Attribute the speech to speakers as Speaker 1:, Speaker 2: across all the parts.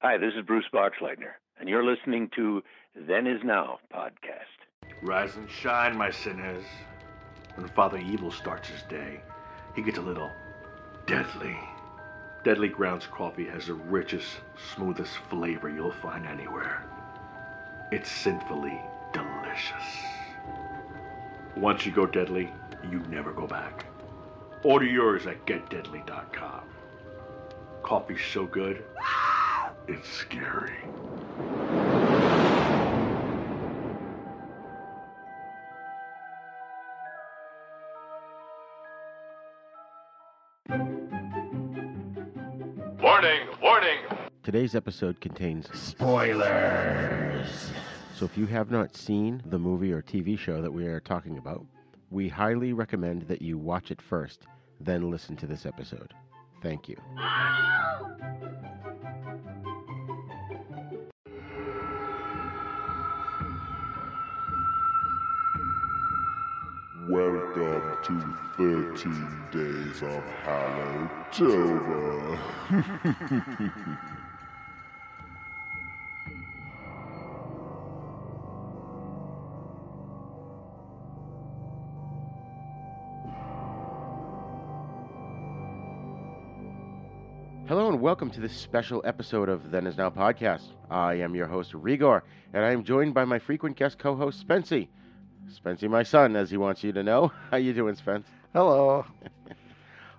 Speaker 1: Hi, this is Bruce Boxleitner, and you're listening to Then Is Now podcast.
Speaker 2: Rise and shine, my sinners. When Father Evil starts his day, he gets a little deadly. Deadly Grounds coffee has the richest, smoothest flavor you'll find anywhere. It's sinfully delicious. Once you go deadly, you never go back. Order yours at getdeadly.com. Coffee's so good, it's scary.
Speaker 3: Warning, warning.
Speaker 4: Today's episode contains
Speaker 2: Spoilers!
Speaker 4: So if you have not seen the movie or TV show that we are talking about, we highly recommend that you watch it first, then listen to this episode. Thank you.
Speaker 5: Welcome to 13 Days of Hallowtober.
Speaker 4: Hello and welcome to this special episode of Then Is Now podcast. I am your host Rigor, and I am joined by my frequent guest co-host Spency. Spency, my son, as he wants you to know. How you doing, Spence?
Speaker 6: Hello.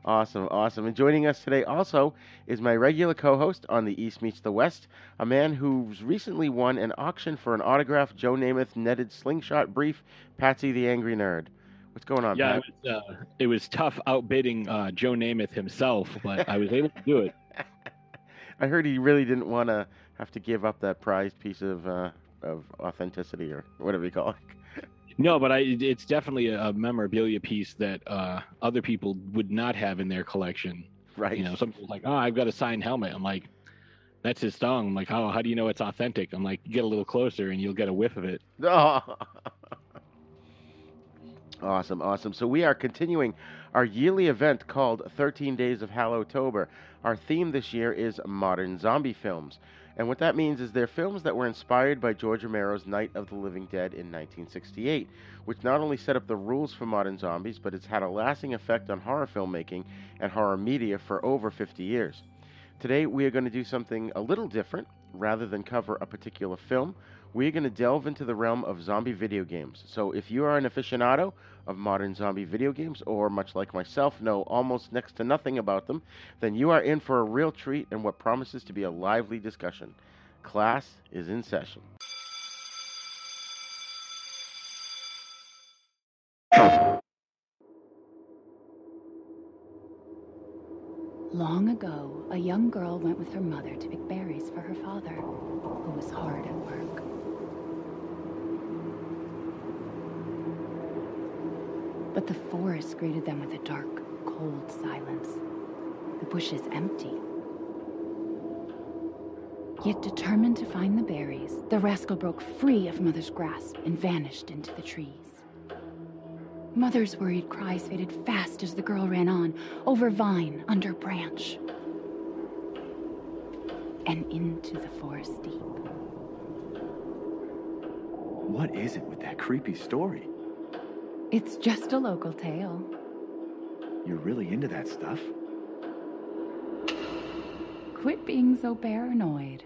Speaker 4: Awesome, awesome. And joining us today also is my regular co-host on the East Meets the West, a man who's recently won an auction for an autographed Joe Namath netted slingshot brief, Patsy the Angry Nerd. What's going on,
Speaker 6: Yeah,
Speaker 4: Pat?
Speaker 6: it was, uh, it was tough outbidding uh, Joe Namath himself, but I was able to do it.
Speaker 4: I heard he really didn't want to have to give up that prized piece of uh, of authenticity or whatever you call it.
Speaker 6: No, but I, it's definitely a memorabilia piece that uh, other people would not have in their collection.
Speaker 4: Right.
Speaker 6: You know, some people's like, oh, I've got a signed helmet. I'm like, that's his song. I'm like, how, how do you know it's authentic? I'm like, get a little closer and you'll get a whiff of it.
Speaker 4: Oh. awesome, awesome. So we are continuing our yearly event called 13 Days of Hallowtober. Our theme this year is modern zombie films. And what that means is they're films that were inspired by George Romero's Night of the Living Dead in 1968, which not only set up the rules for modern zombies, but it's had a lasting effect on horror filmmaking and horror media for over 50 years. Today, we are going to do something a little different. Rather than cover a particular film, we're going to delve into the realm of zombie video games. So, if you are an aficionado of modern zombie video games, or much like myself, know almost next to nothing about them, then you are in for a real treat and what promises to be a lively discussion. Class is in session.
Speaker 7: Long ago, a young girl went with her mother to pick berries for her father, who was hard at work. But the forest greeted them with a dark, cold silence. The bushes empty. Yet determined to find the berries, the rascal broke free of Mother's grasp and vanished into the trees. Mother's worried cries faded fast as the girl ran on, over vine, under branch, and into the forest deep.
Speaker 8: What is it with that creepy story?
Speaker 7: It's just a local tale.
Speaker 8: You're really into that stuff?
Speaker 7: Quit being so paranoid.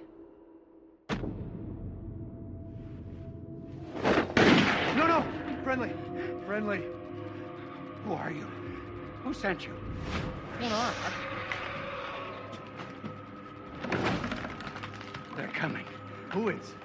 Speaker 9: No, no! Friendly! Friendly! Who are you? Who sent you? What's going on? They're coming. Who is?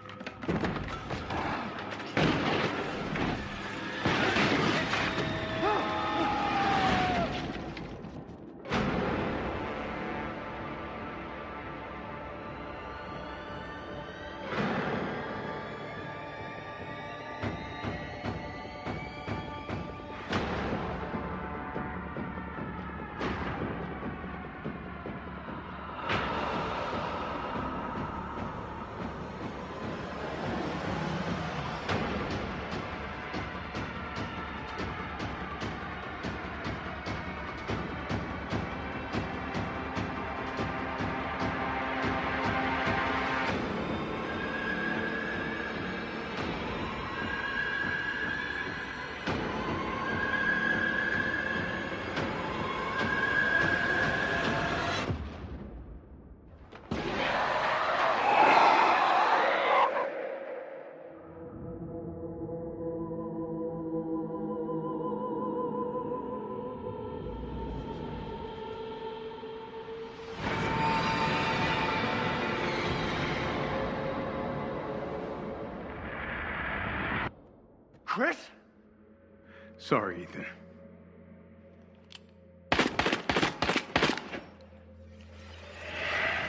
Speaker 3: Sorry, Ethan.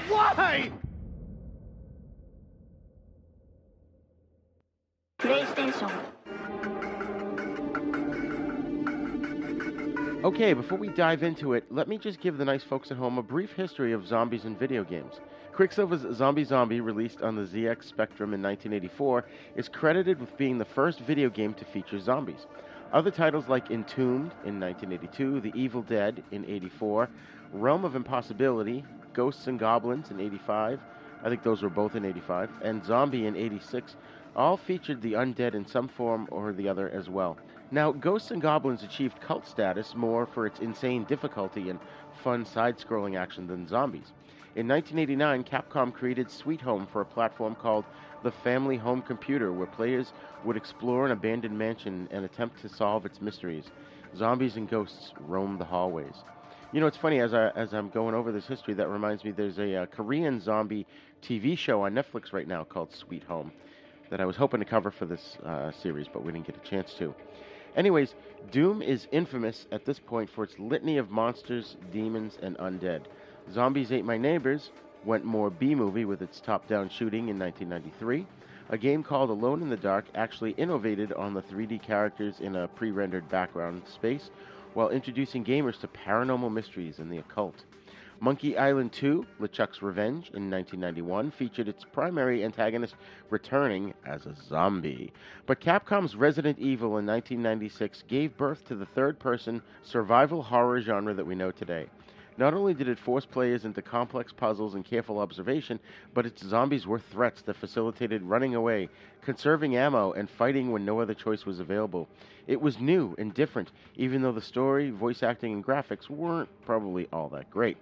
Speaker 9: Why?
Speaker 4: Okay, before we dive into it, let me just give the nice folks at home a brief history of zombies in video games. Quicksilva's Zombie Zombie, released on the ZX Spectrum in 1984, is credited with being the first video game to feature zombies. Other titles like Entombed in 1982, The Evil Dead in 84, Realm of Impossibility, Ghosts and Goblins in 85, I think those were both in 85, and Zombie in 86 all featured the undead in some form or the other as well. Now, Ghosts and Goblins achieved cult status more for its insane difficulty and fun side scrolling action than zombies. In 1989, Capcom created Sweet Home for a platform called the Family Home Computer, where players would explore an abandoned mansion and attempt to solve its mysteries. Zombies and ghosts roam the hallways. You know, it's funny as I as I'm going over this history. That reminds me, there's a, uh Korean zombie TV show on Netflix right now called Sweet Home that I was hoping to cover for this uh, series, but we didn't get a chance to. Anyways, Doom is infamous at this point for its litany of monsters, demons, and undead. Zombies Ate My Neighbors went more B movie with its top down shooting in 1993. A game called Alone in the Dark actually innovated on the 3D characters in a pre rendered background space while introducing gamers to paranormal mysteries and the occult. Monkey Island 2, LeChuck's Revenge, in 1991, featured its primary antagonist returning as a zombie. But Capcom's Resident Evil in 1996 gave birth to the third person survival horror genre that we know today. Not only did it force players into complex puzzles and careful observation, but its zombies were threats that facilitated running away, conserving ammo, and fighting when no other choice was available. It was new and different, even though the story, voice acting, and graphics weren't probably all that great.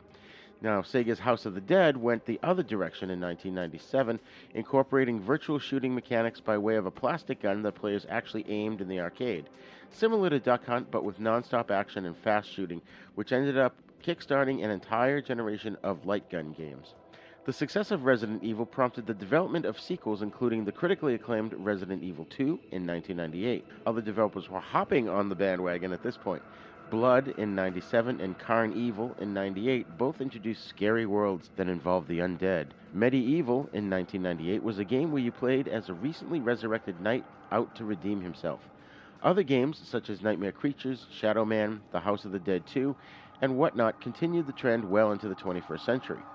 Speaker 4: Now, Sega's House of the Dead went the other direction in 1997, incorporating virtual shooting mechanics by way of a plastic gun that players actually aimed in the arcade. Similar to Duck Hunt, but with non-stop action and fast shooting, which ended up kickstarting an entire generation of light gun games. The success of Resident Evil prompted the development of sequels, including the critically acclaimed Resident Evil 2 in 1998. Other developers were hopping on the bandwagon at this point. Blood in 97 and Carn Evil in 98 both introduced scary worlds that involved the undead. MediEvil in 1998 was a game where you played as a recently resurrected knight out to redeem himself. Other games, such as Nightmare Creatures, Shadow Man, The House of the Dead 2, and whatnot, continued the trend well into the 21st century.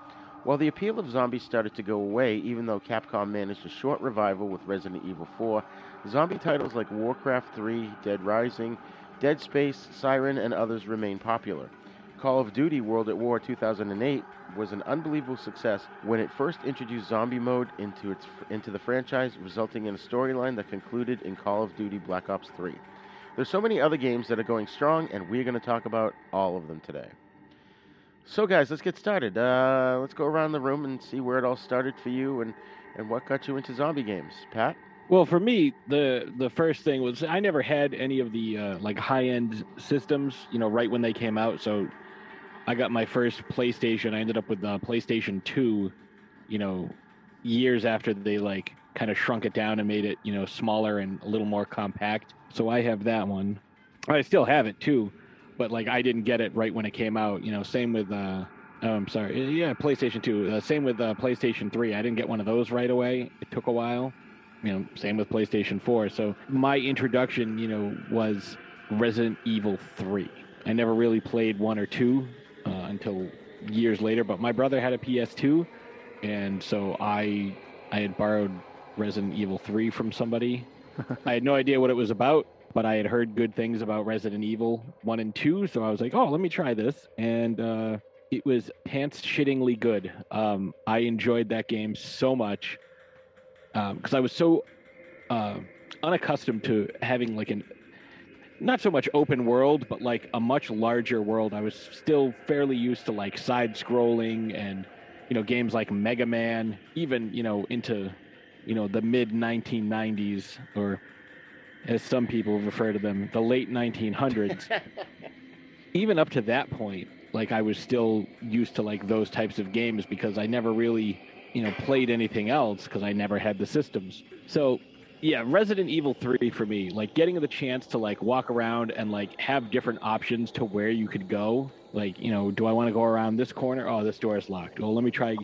Speaker 4: While the appeal of zombies started to go away, even though Capcom managed a short revival with Resident Evil 4, zombie titles like Warcraft 3, Dead Rising, Dead Space, Siren, and others remain popular. Call of Duty World at War 2008 was an unbelievable success when it first introduced zombie mode into its into the franchise, resulting in a storyline that concluded in Call of Duty Black Ops 3. There's so many other games that are going strong, and we're going to talk about all of them today. So, guys, let's get started. Uh, let's go around the room and see where it all started for you and, and what got you into zombie games. Pat?
Speaker 6: Well, for me, the the first thing was I never had any of the uh, like high end systems, you know, right when they came out. So I got my first PlayStation. I ended up with the PlayStation Two, you know, years after they like kind of shrunk it down and made it, you know, smaller and a little more compact. So I have that one. I still have it too, but like I didn't get it right when it came out. You know, same with. uh Oh, I'm sorry. Yeah, PlayStation 2. Uh, same with uh, PlayStation 3. I didn't get one of those right away. It took a while you know, same with PlayStation 4. So my introduction, you know, was Resident Evil 3. I never really played one or two uh, until years later, but my brother had a PS2, and so I I had borrowed Resident Evil 3 from somebody. I had no idea what it was about, but I had heard good things about Resident Evil 1 and 2, so I was like, "Oh, let me try this." And uh, it was pants shittingly good. Um, I enjoyed that game so much because um, I was so uh, unaccustomed to having like an not so much open world, but like a much larger world. I was still fairly used to like side scrolling and you know games like Mega Man, even you know into you know the mid 1990s or as some people refer to them, the late 1900s. even up to that point, like I was still used to like those types of games because I never really you know, played anything else because I never had the systems. So yeah, Resident Evil 3 for me, like getting the chance to like walk around and like have different options to where you could go. Like, you know, do I want to go around this corner? Oh, this door is locked. Well, let me try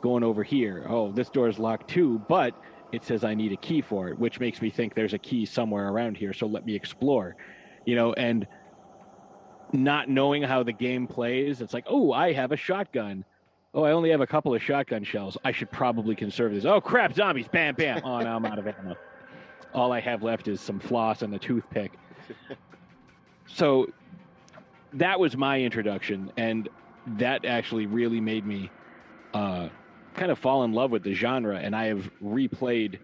Speaker 6: going over here. Oh, this door is locked too, but it says I need a key for it, which makes me think there's a key somewhere around here. So let me explore, you know, and not knowing how the game plays, it's like, oh, I have a shotgun. Oh, I only have a couple of shotgun shells. I should probably conserve this. Oh, crap, zombies. Bam, bam. Oh, now I'm out of ammo. All I have left is some floss and a toothpick. So that was my introduction. And that actually really made me uh, kind of fall in love with the genre. And I have replayed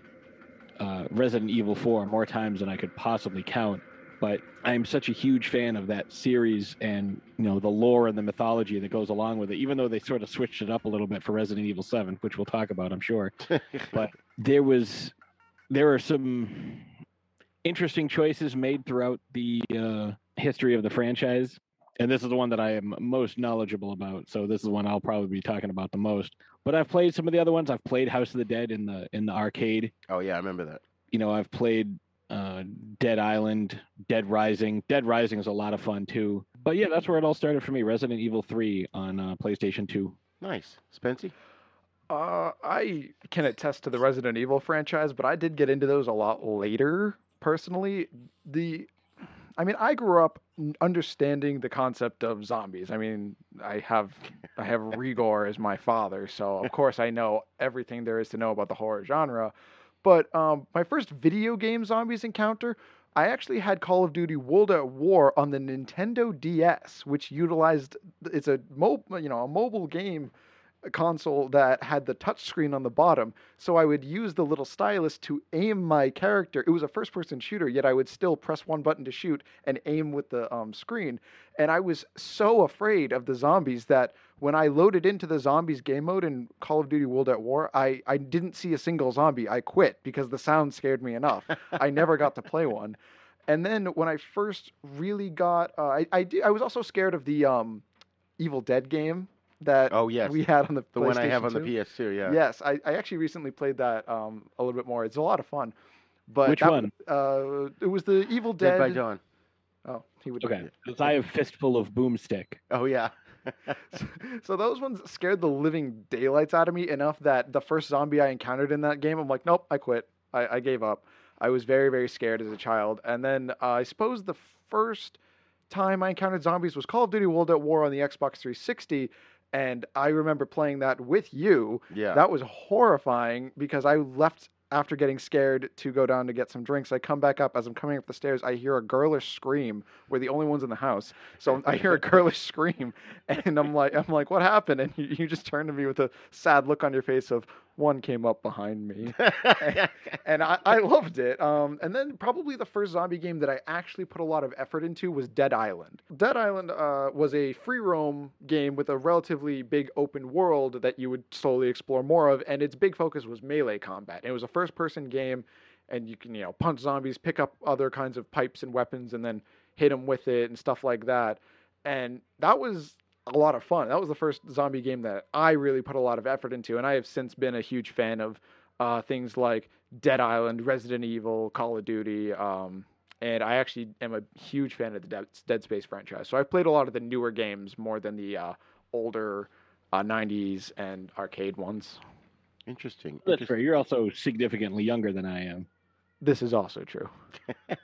Speaker 6: uh, Resident Evil 4 more times than I could possibly count but I'm such a huge fan of that series and you know the lore and the mythology that goes along with it. Even though they sort of switched it up a little bit for Resident Evil Seven, which we'll talk about, I'm sure. but there was there are some interesting choices made throughout the uh, history of the franchise, and this is the one that I am most knowledgeable about. So this is one I'll probably be talking about the most. But I've played some of the other ones. I've played House of the Dead in the in the arcade.
Speaker 4: Oh yeah, I remember that.
Speaker 6: You know, I've played uh, Dead Island, Dead Rising. Dead Rising is a lot of fun too. But yeah, that's where it all started for me. Resident Evil 3 on uh, PlayStation 2.
Speaker 4: Nice, Spency.
Speaker 10: Uh, I can attest to the Resident Evil franchise, but I did get into those a lot later. Personally, the, I mean, I grew up understanding the concept of zombies. I mean, I have I have Rigor as my father, so of course I know everything there is to know about the horror genre. But um, my first video game zombies encounter, I actually had Call of Duty World at War on the Nintendo DS, which utilized it's a mo- you know a mobile game console that had the touchscreen on the bottom. So I would use the little stylus to aim my character. It was a first person shooter, yet I would still press one button to shoot and aim with the um, screen. And I was so afraid of the zombies that when I loaded into the zombies game mode in Call of Duty World at War, I, I didn't see a single zombie. I quit because the sound scared me enough. I never got to play one. And then when I first really got, uh, I, I, I was also scared of the um, Evil Dead game that
Speaker 4: oh yes
Speaker 10: we had on the
Speaker 4: the one I have on
Speaker 10: 2.
Speaker 4: the PS2. Yeah.
Speaker 10: Yes, I, I actually recently played that um, a little bit more. It's a lot of fun. But
Speaker 6: Which
Speaker 10: that-
Speaker 6: one?
Speaker 10: Uh, it was the Evil
Speaker 4: Dead
Speaker 10: Dead.
Speaker 4: by Dawn.
Speaker 10: Oh, he would.
Speaker 6: Okay, because I have Fistful of Boomstick.
Speaker 4: Oh yeah.
Speaker 10: So those ones scared the living daylights out of me enough that the first zombie I encountered in that game, I'm like, nope, I quit. I, I gave up. I was very, very scared as a child. And then uh, I suppose the first time I encountered zombies was Call of Duty World at War on the Xbox 360. And I remember playing that with you.
Speaker 4: Yeah.
Speaker 10: That was horrifying because I left after getting scared to go down to get some drinks. I come back up as I'm coming up the stairs. I hear a girlish scream. We're the only ones in the house, so I hear a girlish scream, and I'm like, I'm like, what happened? And you, you just turn to me with a sad look on your face of one came up behind me, and I, I loved it. Um, and then probably the first zombie game that I actually put a lot of effort into was Dead Island. Dead Island uh, was a free roam game with a relatively big open world that you would slowly explore more of, and its big focus was melee combat. And it was a first person game, and you can you know punch zombies, pick up other kinds of pipes and weapons, and then hit them with it and stuff like that. And that was a lot of fun. That was the first zombie game that I really put a lot of effort into, and I have since been a huge fan of uh, things like Dead Island, Resident Evil, Call of Duty, um, and I actually am a huge fan of the Dead, Dead Space franchise. So I've played a lot of the newer games more than the uh, older uh, '90s and arcade ones.
Speaker 4: Interesting.
Speaker 6: That's
Speaker 4: Interesting.
Speaker 6: fair. You're also significantly younger than I am.
Speaker 10: This is also true.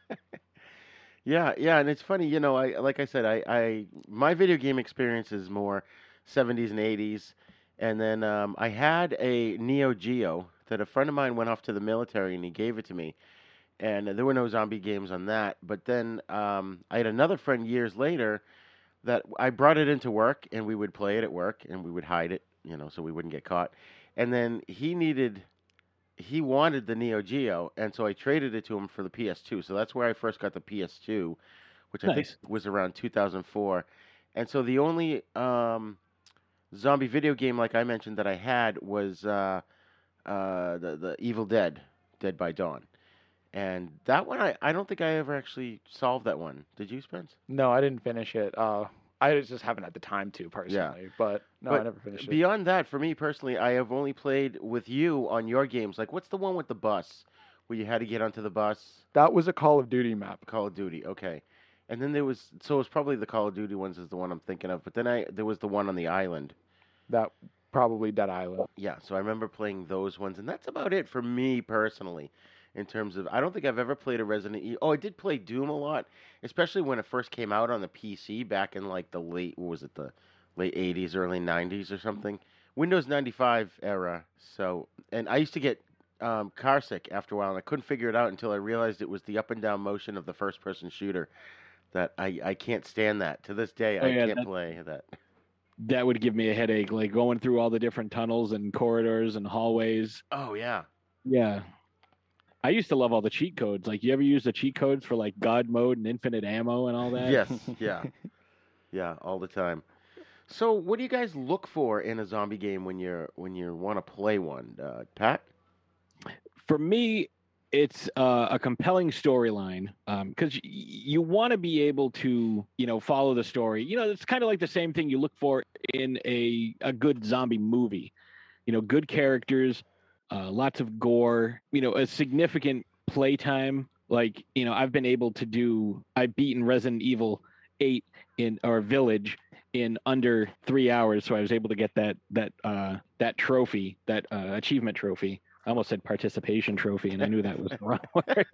Speaker 4: Yeah, yeah, and it's funny, you know, I like I said, I, I my video game experience is more 70s and 80s, and then um, I had a Neo Geo that a friend of mine went off to the military and he gave it to me, and there were no zombie games on that. But then um, I had another friend years later that I brought it into work and we would play it at work and we would hide it, you know, so we wouldn't get caught. And then he needed he wanted the Neo Geo, and so I traded it to him for the PS2. So that's where I first got the PS2, which I think was around 2004. And so the only um, zombie video game, like I mentioned, that I had was uh, uh, the the Evil Dead, Dead by Dawn, and that one I, I don't think I ever actually solved that one. Did you, Spence?
Speaker 10: No, I didn't finish it. Uh, I just haven't had the time to personally, but no, I
Speaker 4: But
Speaker 10: never finished it.
Speaker 4: Beyond that, for me personally, I have only played with you on your games. Like, what's the one with the bus, where you had to get onto the bus.
Speaker 10: That was a Call of Duty map.
Speaker 4: Call of Duty, okay. And then there was so it was probably the Call of Duty ones is the one I'm thinking of. But then I there was the one on the island.
Speaker 10: That probably Dead Island.
Speaker 4: Yeah, so I remember playing those ones, and that's about it for me personally. In terms of, I don't think I've ever played a Resident Evil. Oh, I did play Doom a lot, especially when it first came out on the PC back in like the late, what was it, the late '80s, early '90s or something. Windows 95 era. So, and I used to get um, car sick after a while, and I couldn't figure it out until I realized it was the up and down motion of the first person shooter. That I, I can't stand that to this day.
Speaker 6: Oh,
Speaker 4: I
Speaker 6: yeah,
Speaker 4: can't
Speaker 6: that-
Speaker 4: play that.
Speaker 6: That would give me a headache, like going through all the different tunnels and corridors and hallways.
Speaker 4: Oh yeah.
Speaker 6: Yeah. I used to love all the cheat codes. Like, you ever use the cheat codes for like God mode and infinite ammo and all that?
Speaker 4: Yes, yeah, yeah, all the time. So, what do you guys look for in a zombie game when you're when you want to play one, uh, Pat?
Speaker 6: for me it's uh, a compelling storyline because y- you want to be able to you know follow the story. You know it's kind of like the same thing you look for in a, a good zombie movie. You know good characters uh, lots of gore you know a significant playtime. Like you know i've been able to do i've beaten resident evil 8 in our village in under three hours so i was able to get that that uh that trophy that uh, achievement trophy I almost said participation trophy, and I knew that was the wrong word.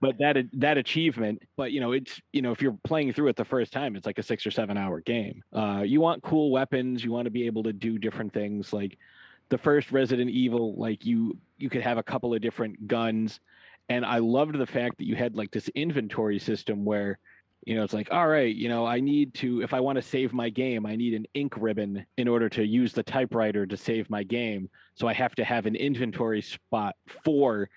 Speaker 6: But that that achievement, but you know, it's you know, if you're playing through it the first time, it's like a six or seven hour game. Uh, you want cool weapons. You want to be able to do different things. Like the first Resident Evil, like you you could have a couple of different guns, and I loved the fact that you had like this inventory system where you know it's like all right you know i need to if i want to save my game i need an ink ribbon in order to use the typewriter to save my game. So i have to have an inventory spot for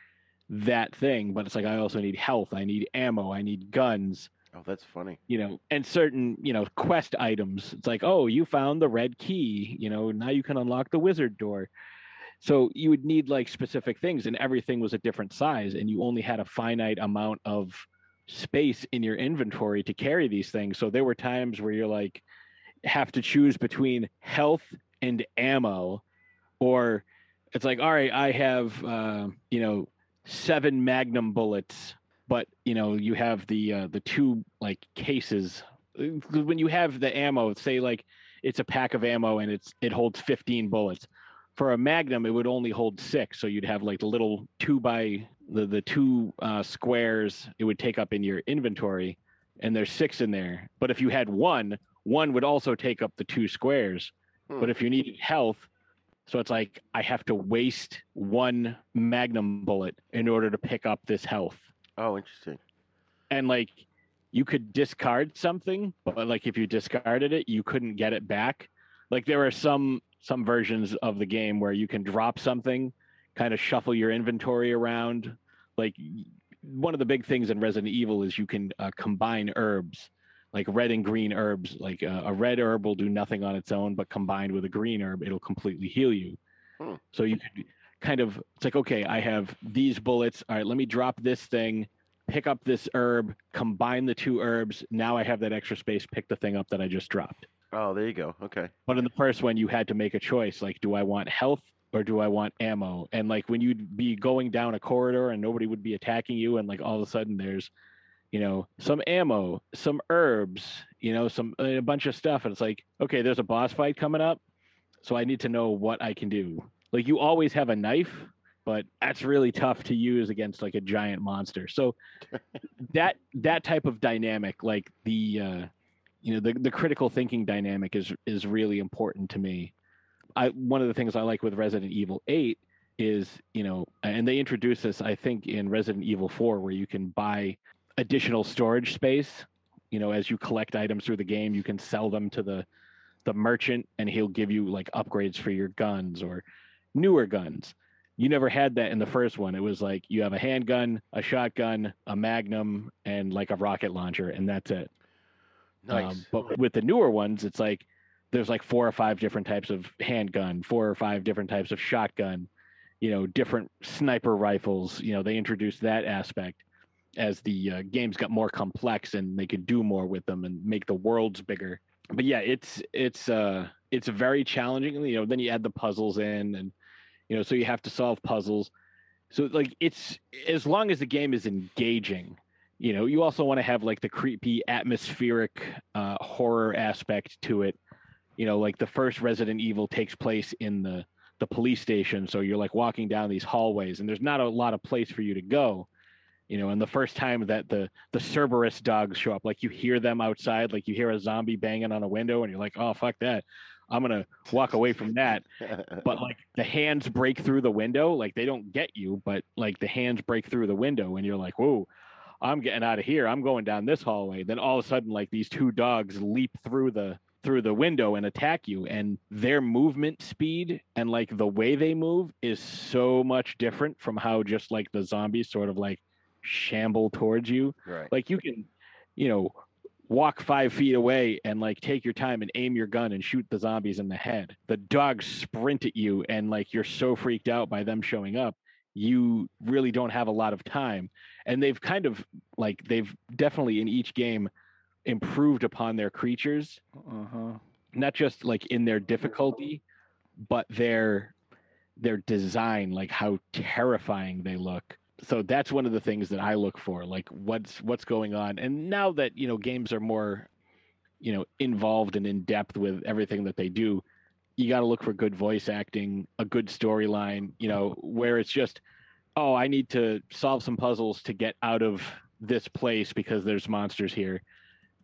Speaker 6: that thing but it's like i also need health i need ammo i need guns.
Speaker 4: Oh, that's funny.
Speaker 6: you know and certain you know quest items. It's like oh you found the red key you know now you can unlock the wizard door. So you would need like specific things and everything was a different size and you only had a finite amount of space in your inventory to carry these things. So there were times where you're like have to choose between health and ammo or it's like all right i have uh, you know seven magnum bullets but you know you have the uh, the two like cases. When you have the ammo say like it's a pack of ammo and it's it holds 15 bullets. For a magnum it would only hold six so you'd have like the little two by the the two uh, squares it would take up in your inventory and there's six in there. But if you had one one would also take up the two squares. But if you needed health so it's like i have to waste one magnum bullet in order to pick up this health.
Speaker 4: Oh, interesting.
Speaker 6: and like you could discard something but like if you discarded it you couldn't get it back. Like there are some some versions of the game where you can drop something kind of shuffle your inventory around like one of the big things in resident evil is you can uh, combine herbs like red and green herbs like uh, a red herb will do nothing on its own but combined with a green herb it'll completely heal you
Speaker 4: Hmm.
Speaker 6: so you could kind of it's like okay i have these bullets all right let me drop this thing pick up this herb combine the two herbs now i have that extra space pick the thing up that i just dropped
Speaker 4: Oh, there you go. Okay.
Speaker 6: but in the first one you had to make a choice like do i want health or do i want ammo? And like when you'd be going down a corridor and nobody would be attacking you and like all of a sudden there's you know some ammo some herbs you know some a bunch of stuff and it's like okay there's a boss fight coming up so i need to know what i can do. Like you always have a knife but that's really tough to use against like a giant monster. So that that type of dynamic like the uh you know the, the critical thinking dynamic is is really important to me i one of the things i like with resident evil 8 is you know and they introduced this i think in resident evil 4 where you can buy additional storage space. You know as you collect items through the game you can sell them to the the merchant and he'll give you like upgrades for your guns or newer guns. You never had that in the first one. It was like you have a handgun a shotgun a magnum and like a rocket launcher and that's it.
Speaker 4: Nice.
Speaker 6: um, but with the newer ones, it's like there's like four or five different types of handgun, four or five different types of shotgun, you know, different sniper rifles. You know, they introduced that aspect as the uh, games got more complex and they could do more with them and make the worlds bigger. But yeah, it's it's uh it's very challenging. You know, then you add the puzzles in, and you know, so you have to solve puzzles. So like it's as long as the game is engaging, you know, you also want to have like the creepy atmospheric uh, horror aspect to it. You know, like the first Resident Evil takes place in the the police station, so you're like walking down these hallways, and there's not a lot of place for you to go. You know, and the first time that the the Cerberus dogs show up, like you hear them outside, like you hear a zombie banging on a window, and you're like, oh fuck that. I'm gonna walk away from that. But like the hands break through the window, like they don't get you, but like the hands break through the window, and you're like, whoa, I'm getting out of here. I'm going down this hallway. Then all of a sudden, like these two dogs leap through the through the window and attack you and their movement speed and like the way they move is so much different from how just like the zombies sort of like shamble towards you
Speaker 4: right.
Speaker 6: like you can you know walk five feet away and like take your time and aim your gun and shoot the zombies in the head. The dogs sprint at you and like you're so freaked out by them showing up, you really don't have a lot of time. And they've kind of like they've definitely in each game improved upon their creatures,
Speaker 10: Uh-huh.
Speaker 6: not just like in their difficulty, but their their design, like how terrifying they look so that's one of the things that I look for, like what's what's going on. And now that you know games are more, you know, involved and in depth with everything that they do, you got to look for good voice acting, a good storyline. You know, where it's just, oh, I need to solve some puzzles to get out of this place because there's monsters here.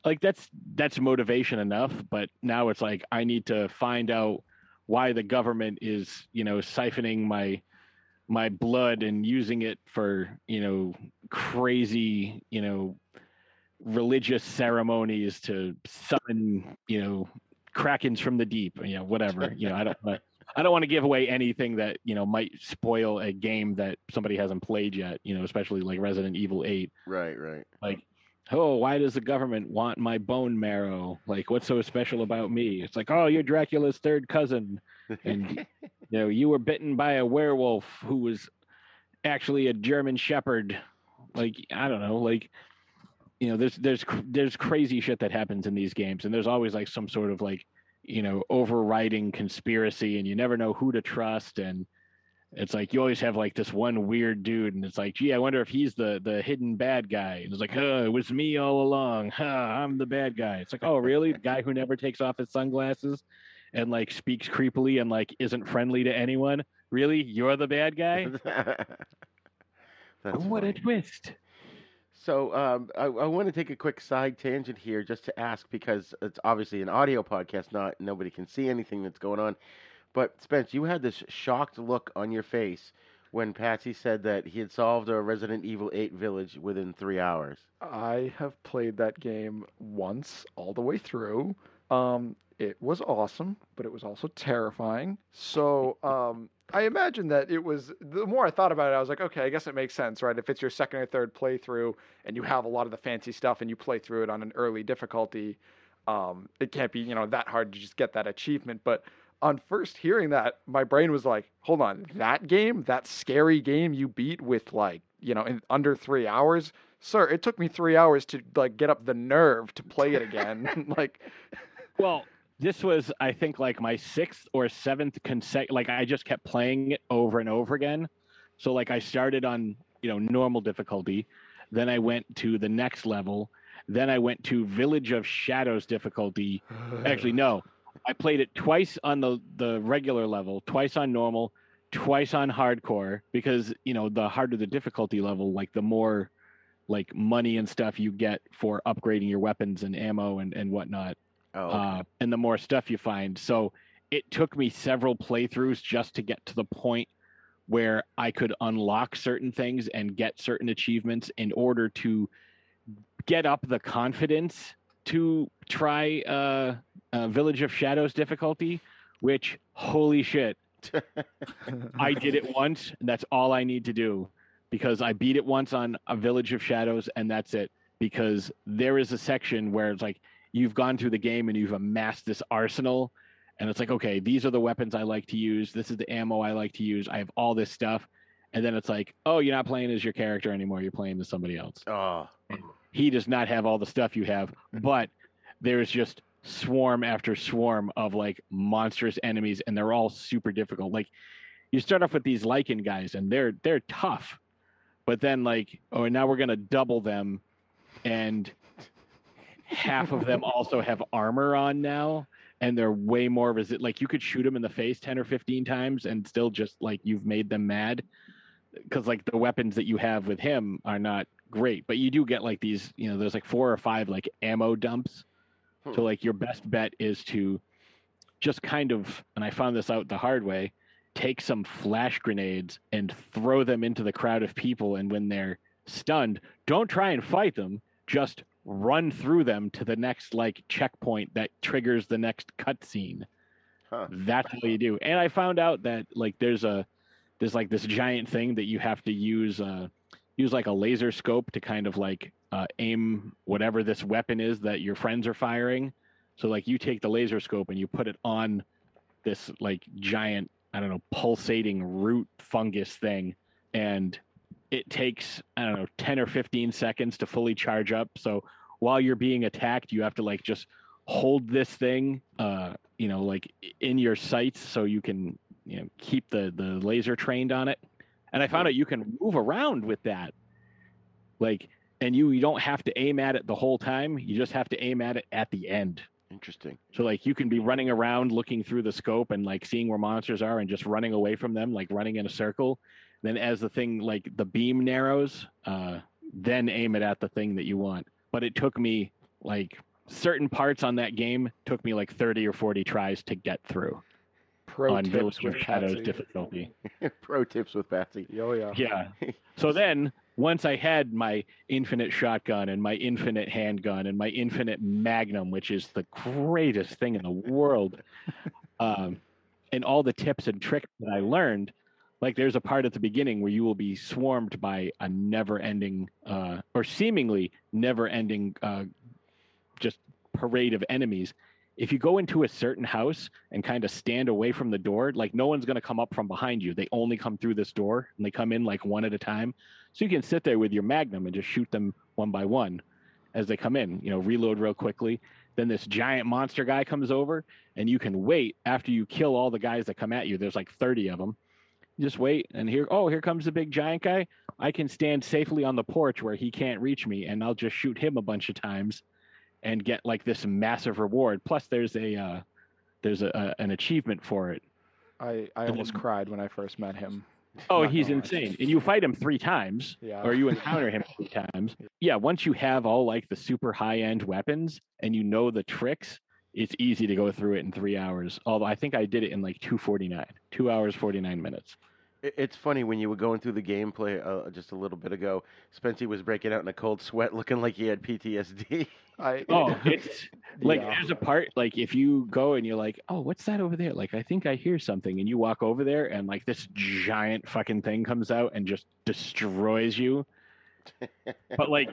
Speaker 6: Like that's that's motivation enough. But now it's like I need to find out why the government is, you know, siphoning my my blood and using it for you know crazy you know religious ceremonies to summon you know krakens from the deep you know whatever you know i don't i don't want to give away anything that you know might spoil a game that somebody hasn't played yet you know especially like resident evil 8
Speaker 4: right right
Speaker 6: like oh why does the government want my bone marrow? Like what's so special about me? It's like oh you're dracula's third cousin. And you know you were bitten by a werewolf who was actually a german shepherd. Like i don't know like you know there's there's there's crazy shit that happens in these games and there's always like some sort of like you know overriding conspiracy and you never know who to trust and it's like you always have like this one weird dude and it's like gee i wonder if he's the the hidden bad guy. And it's like oh it was me all along. Huh, i'm the bad guy. It's like oh really? The guy who never takes off his sunglasses and like speaks creepily and like isn't friendly to anyone? Really? You're the bad guy?
Speaker 4: That's
Speaker 6: what a twist.
Speaker 4: So um, I, I want to take a quick side tangent here, just to ask because it's obviously an audio podcast, not nobody can see anything that's going on. But Spence, you had this shocked look on your face when Patsy said that he had solved a Resident Evil 8 village within three hours.
Speaker 10: I have played that game once all the way through. Um, it was awesome, but it was also terrifying. So um, I imagine that it was. The more I thought about it, I was like, okay, I guess it makes sense, right? If it's your second or third playthrough and you have a lot of the fancy stuff and you play through it on an early difficulty, um, it can't be you know that hard to just get that achievement. But on first hearing that, my brain was like, hold on, mm-hmm. that game, that scary game you beat with like you know in under three hours sir it took me three hours to like get up the nerve to play it again like
Speaker 6: Well, this was, I think, like my sixth or seventh consecutive. Like I just kept playing it over and over again. So like I started on you know normal difficulty, then I went to the next level, then I went to Village of Shadows difficulty. Actually, no, I played it twice on the the regular level, twice on normal, twice on hardcore because you know the harder the difficulty level, like the more like money and stuff you get for upgrading your weapons and ammo and and whatnot
Speaker 4: Oh, okay.
Speaker 6: uh, and the more stuff you find. So it took me several playthroughs just to get to the point where I could unlock certain things and get certain achievements in order to get up the confidence to try uh, uh, Village of Shadows difficulty. Which holy shit, I did it once, and that's all I need to do because I beat it once on a Village of Shadows, and that's it. Because there is a section where it's like you've gone through the game and you've amassed this arsenal, and it's like, okay, these are the weapons I like to use. This is the ammo I like to use. I have all this stuff, and then it's like, oh, you're not playing as your character anymore. You're playing as somebody else.
Speaker 4: oh,
Speaker 6: He does not have all the stuff you have, mm-hmm. but there is just swarm after swarm of like monstrous enemies, and they're all super difficult. Like you start off with these Lycan guys and they're they're tough, but then like oh now we're gonna double them, and half of them also have armor on now and they're way more resist like you could shoot them in the face 10 or 15 times and still just like you've made them mad because like the weapons that you have with him are not great but you do get like these you know there's like four or five like ammo dumps so like your best bet is to just kind of and i found this out the hard way take some flash grenades and throw them into the crowd of people and when they're stunned don't try and fight them just run through them to the next like checkpoint that triggers the next cutscene.
Speaker 4: Huh.
Speaker 6: That's what you do. And I found out that like there's a there's like this giant thing that you have to use uh use like a laser scope to kind of like uh, aim whatever this weapon is that your friends are firing. So like you take the laser scope and you put it on this like giant I don't know pulsating root fungus thing and it takes I don't know 10 or 15 seconds to fully charge up. So while you're being attacked, you have to like just hold this thing, uh, you know, like in your sights so you can you know keep the the laser trained on it. And I found out you can move around with that, like, and you you don't have to aim at it the whole time. You just have to aim at it at the end.
Speaker 4: Interesting.
Speaker 6: So like you can be running around looking through the scope and like seeing where monsters are and just running away from them, like running in a circle. Then as the thing like the beam narrows, uh, then aim it at the thing that you want. But it took me like certain parts on that game took me like 30 or 40 tries to get through
Speaker 10: Pro
Speaker 6: on
Speaker 10: tips
Speaker 6: Village
Speaker 10: with
Speaker 6: of Shadows
Speaker 10: Patsy.
Speaker 6: difficulty.
Speaker 4: Pro tips with Patsy.
Speaker 10: Oh yeah.
Speaker 6: Yeah. So then once I had my infinite shotgun and my infinite handgun and my infinite magnum, which is the greatest thing in the world, um, and all the tips and tricks that I learned, like there's a part at the beginning where you will be swarmed by a never-ending uh, or seemingly never-ending uh, just parade of enemies. If you go into a certain house and kind of stand away from the door, like no one's going to come up from behind you. They only come through this door and they come in like one at a time. So you can sit there with your magnum and just shoot them one by one as they come in, you know, reload real quickly. Then this giant monster guy comes over and you can wait after you kill all the guys that come at you. There's like 30 of them. Just wait and here, oh, here comes the big giant guy. I can stand safely on the porch where he can't reach me and I'll just shoot him a bunch of times and get like this massive reward. Plus, there's a uh, there's a, a an achievement for it.
Speaker 10: I, I almost cried when I first met him.
Speaker 6: Oh,
Speaker 10: Not
Speaker 6: he's
Speaker 10: lie.
Speaker 6: insane, and you fight him three times,
Speaker 10: Yeah.
Speaker 6: or you encounter him three times. Yeah, once you have all like the super high end weapons and you know the tricks, it's easy to go through it in three hours. Although I think I did it in like two forty nine, two hours forty nine minutes.
Speaker 4: It- It's funny when you were going through the gameplay uh, just a little bit ago. Spency was breaking out in a cold sweat, looking like he had PTSD.
Speaker 10: I
Speaker 6: Oh, it's like
Speaker 10: Yeah.
Speaker 6: there's a part like if you go and you're like, oh, what's that over there? Like I think I hear something, and you walk over there, and like this giant fucking thing comes out and just destroys you. But like,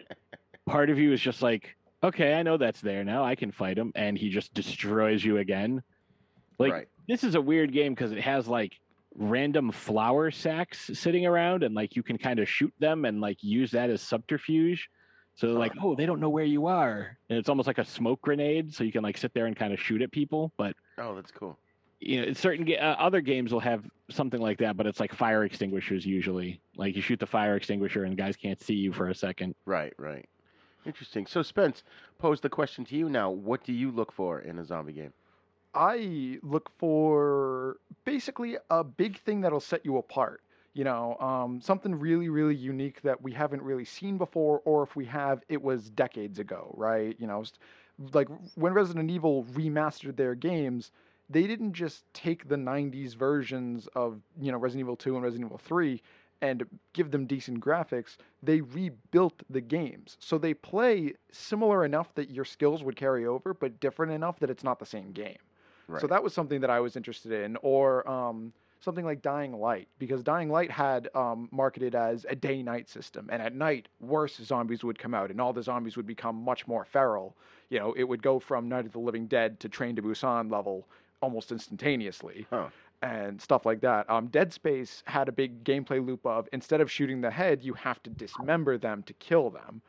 Speaker 6: part of you is just like, okay, I know that's there now. I can fight him, and he just destroys you again. Like
Speaker 4: Right.
Speaker 6: this is a weird game because it has like random flour sacks sitting around, and like you can kind of shoot them and like use that as subterfuge. So they're like, oh, they don't know where you are, and it's almost like a smoke grenade. So you can like sit there and kind of shoot at people. But
Speaker 4: oh, that's cool.
Speaker 6: you know, certain uh, other games will have something like that, but it's like fire extinguishers usually. Like you shoot the fire extinguisher and guys can't see you for a second.
Speaker 4: Right, right. Interesting. So, Spence, pose the question to you now. What do you look for in a zombie game?
Speaker 10: I look for basically a big thing that'll set you apart. You know, um, something really, really unique that we haven't really seen before, or if we have, it was decades ago, right? You know, like when Resident Evil remastered their games, they didn't just take the 90s versions of, you know, Resident Evil 2 and Resident Evil 3 and give them decent graphics. They rebuilt the games. So they play similar enough that your skills would carry over, but different enough that it's not the same game.
Speaker 4: Right.
Speaker 10: So that was something that I was interested in, or um, something like Dying Light, because Dying Light had um, marketed as a day-night system, and at night, worse zombies would come out, and all the zombies would become much more feral. You know, it would go from Night of the Living Dead to Train to Busan level almost instantaneously,
Speaker 4: Huh.
Speaker 10: and stuff like that. Um, Dead Space had a big gameplay loop of instead of shooting the head, you have to dismember them to kill them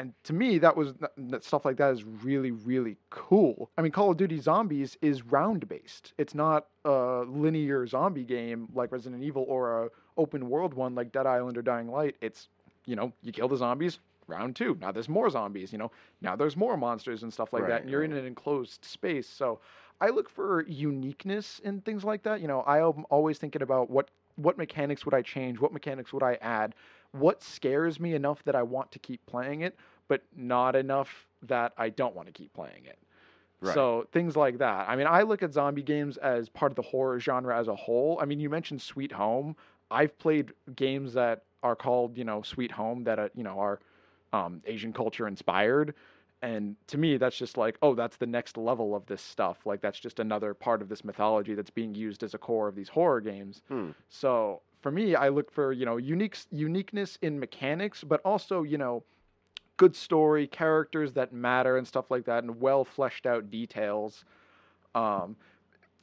Speaker 10: and to me, that was that stuff like that is really really cool. I mean, Call of Duty Zombies is round based. It's not a linear zombie game like Resident Evil or a open world one like Dead Island or Dying Light. It's you know you kill the zombies. Round two. Now there's more zombies. You know. Now there's more monsters and stuff like
Speaker 4: Right,
Speaker 10: that. And you're in an enclosed space. So I look for uniqueness in things like that. You know, I am always thinking about what what mechanics would I change? What mechanics would I add? What scares me enough that I want to keep playing it, but not enough that I don't want to keep playing it.
Speaker 4: Right.
Speaker 10: So things like that. I mean, I look at zombie games as part of the horror genre as a whole. I mean, you mentioned Sweet Home. I've played games that are called, you know, Sweet Home that, uh, you know, are um, Asian culture inspired. And to me, that's just like, oh, that's the next level of this stuff. Like, that's just another part of this mythology that's being used as a core of these horror games.
Speaker 4: Hmm.
Speaker 10: So for me, I look for, you know, unique uniqueness in mechanics, but also, you know, good story, characters that matter and stuff like that, and well fleshed out details. Um,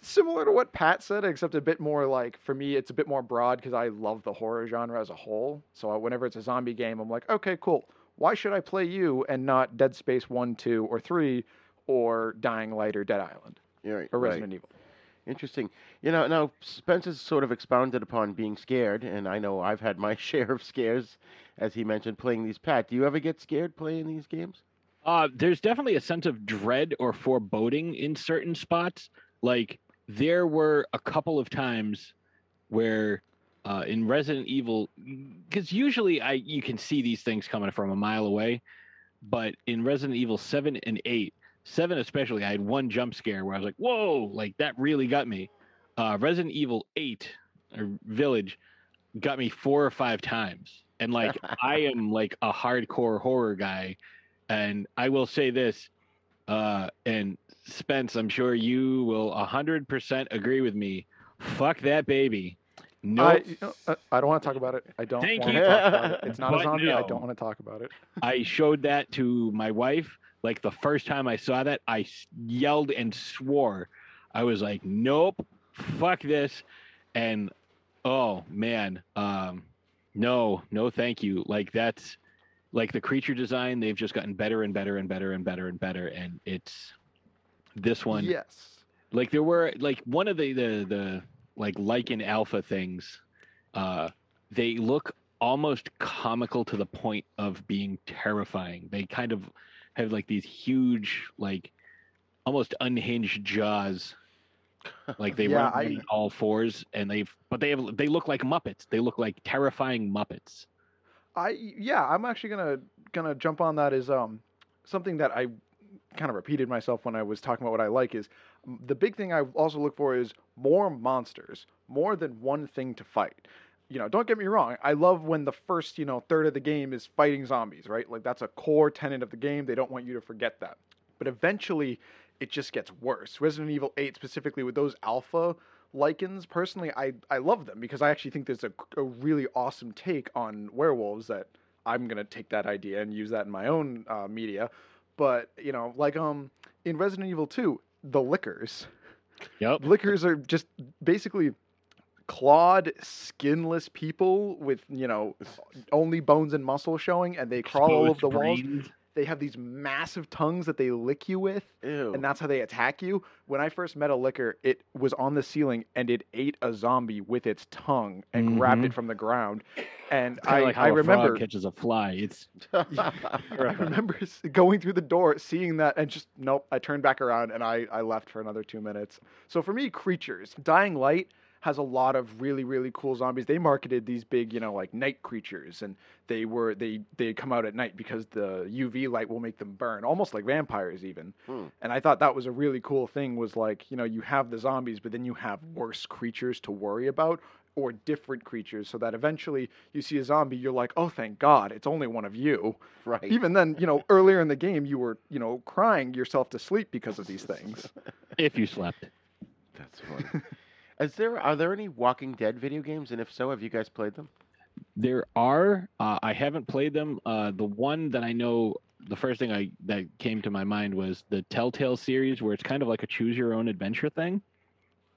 Speaker 10: similar to what Pat said, except a bit more like for me, it's a bit more broad because I love the horror genre as a whole. So whenever it's a zombie game, I'm like, okay, cool. Why should I play you and not Dead Space one, two, or three, or Dying Light or Dead Island
Speaker 4: Yeah, right,
Speaker 10: or
Speaker 4: right.
Speaker 10: Resident Evil?
Speaker 4: Interesting. You know, now Spence has sort of expounded upon being scared, and I know I've had my share of scares, as he mentioned, playing these. Pat, do you ever get scared playing these games?
Speaker 6: Uh, there's definitely a sense of dread or foreboding in certain spots. Like there were a couple of times where uh, in Resident Evil, because usually I you can see these things coming from a mile away, but in Resident Evil seven and eight, seven especially, I had one jump scare where I was like, "Whoa!" Like that really got me. Uh, Resident Evil eight or Village got me four or five times, and like I am like a hardcore horror guy and I will say this, uh, and Spence, I'm sure you will 100% agree with me. Fuck that baby. No,
Speaker 10: I, you know, uh, I don't want to talk about it. I don't
Speaker 6: Thank
Speaker 10: want
Speaker 6: you.
Speaker 10: to talk about it. It's not a
Speaker 6: But
Speaker 10: zombie. I don't want to talk about it.
Speaker 6: I showed that to my wife. Like the first time I saw that, I yelled and swore. I was like, "Nope, fuck this," and oh man, um, no, no, thank you. Like that's like the creature design. They've just gotten better and better and better and better and better, and it's this one.
Speaker 10: Yes.
Speaker 6: like there were like one of the the the like Lycan alpha things uh they look almost comical to the point of being terrifying they kind of have like these huge like almost unhinged jaws. Like they
Speaker 10: Yeah,
Speaker 6: run
Speaker 10: I-
Speaker 6: all fours and they've but they have they look like muppets. They look like terrifying muppets.
Speaker 10: I yeah, I'm actually gonna gonna jump on that as um something that I kind of repeated myself when I was talking about what I like is the big thing I also look for is more monsters, more than one thing to fight. You know, don't get me wrong. I love when the first, you know, third of the game is fighting zombies, right? Like that's a core tenet of the game. They don't want you to forget that. But eventually it just gets worse. Resident Evil 8 specifically with those alpha Lycans, personally I I love them because I actually think there's a, a really awesome take on werewolves that I'm gonna take that idea and use that in my own uh, media. But you know, like um in Resident Evil 2, the lickers.
Speaker 6: Yep.
Speaker 10: Lickers are just basically clawed, skinless people with you know only bones and muscle showing, and they crawl all over the walls.
Speaker 6: brains.
Speaker 10: They have these massive tongues that they lick you with,
Speaker 4: Ew.
Speaker 10: and that's how they attack you. When I first met a licker, it was on the ceiling and it ate a zombie with its tongue and grabbed
Speaker 6: Mhm.
Speaker 10: it from the ground. And I,
Speaker 6: like
Speaker 10: I remember
Speaker 6: catches a fly it's
Speaker 10: I remember going through the door, seeing that, and just nope. I turned back around and I, I left for another two minutes. So for me, creatures, Dying Light has a lot of really really cool zombies. They marketed these big, you know, like night creatures, and they were they they come out at night because the UV light will make them burn, almost like vampires even.
Speaker 4: Hmm.
Speaker 10: And I thought that was a really cool thing. Was like you know you have the zombies, but then you have worse creatures to worry about. Or different creatures, so that eventually you see a zombie, you're like, oh, thank God, it's only one of you
Speaker 4: right.
Speaker 10: even then, you know, earlier in the game, you were, you know, crying yourself to sleep because of these things.
Speaker 6: if you slept
Speaker 4: That's funny. Is there are there any Walking Dead video games, and if so, have you guys played them?
Speaker 6: There are. Uh, I haven't played them. Uh, the one that I know, the first thing I that came to my mind was the Telltale series, where it's kind of like a choose your own adventure thing,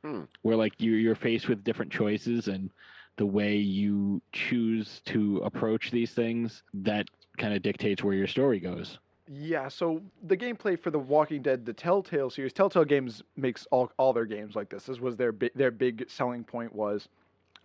Speaker 4: Hmm.
Speaker 6: where like you you're faced with different choices, and the way you choose to approach these things that kind of dictates where your story goes.
Speaker 10: Yeah, so the gameplay for the Walking Dead, the Telltale series, Telltale Games makes all, all their games like this. This was their bi- their big selling point was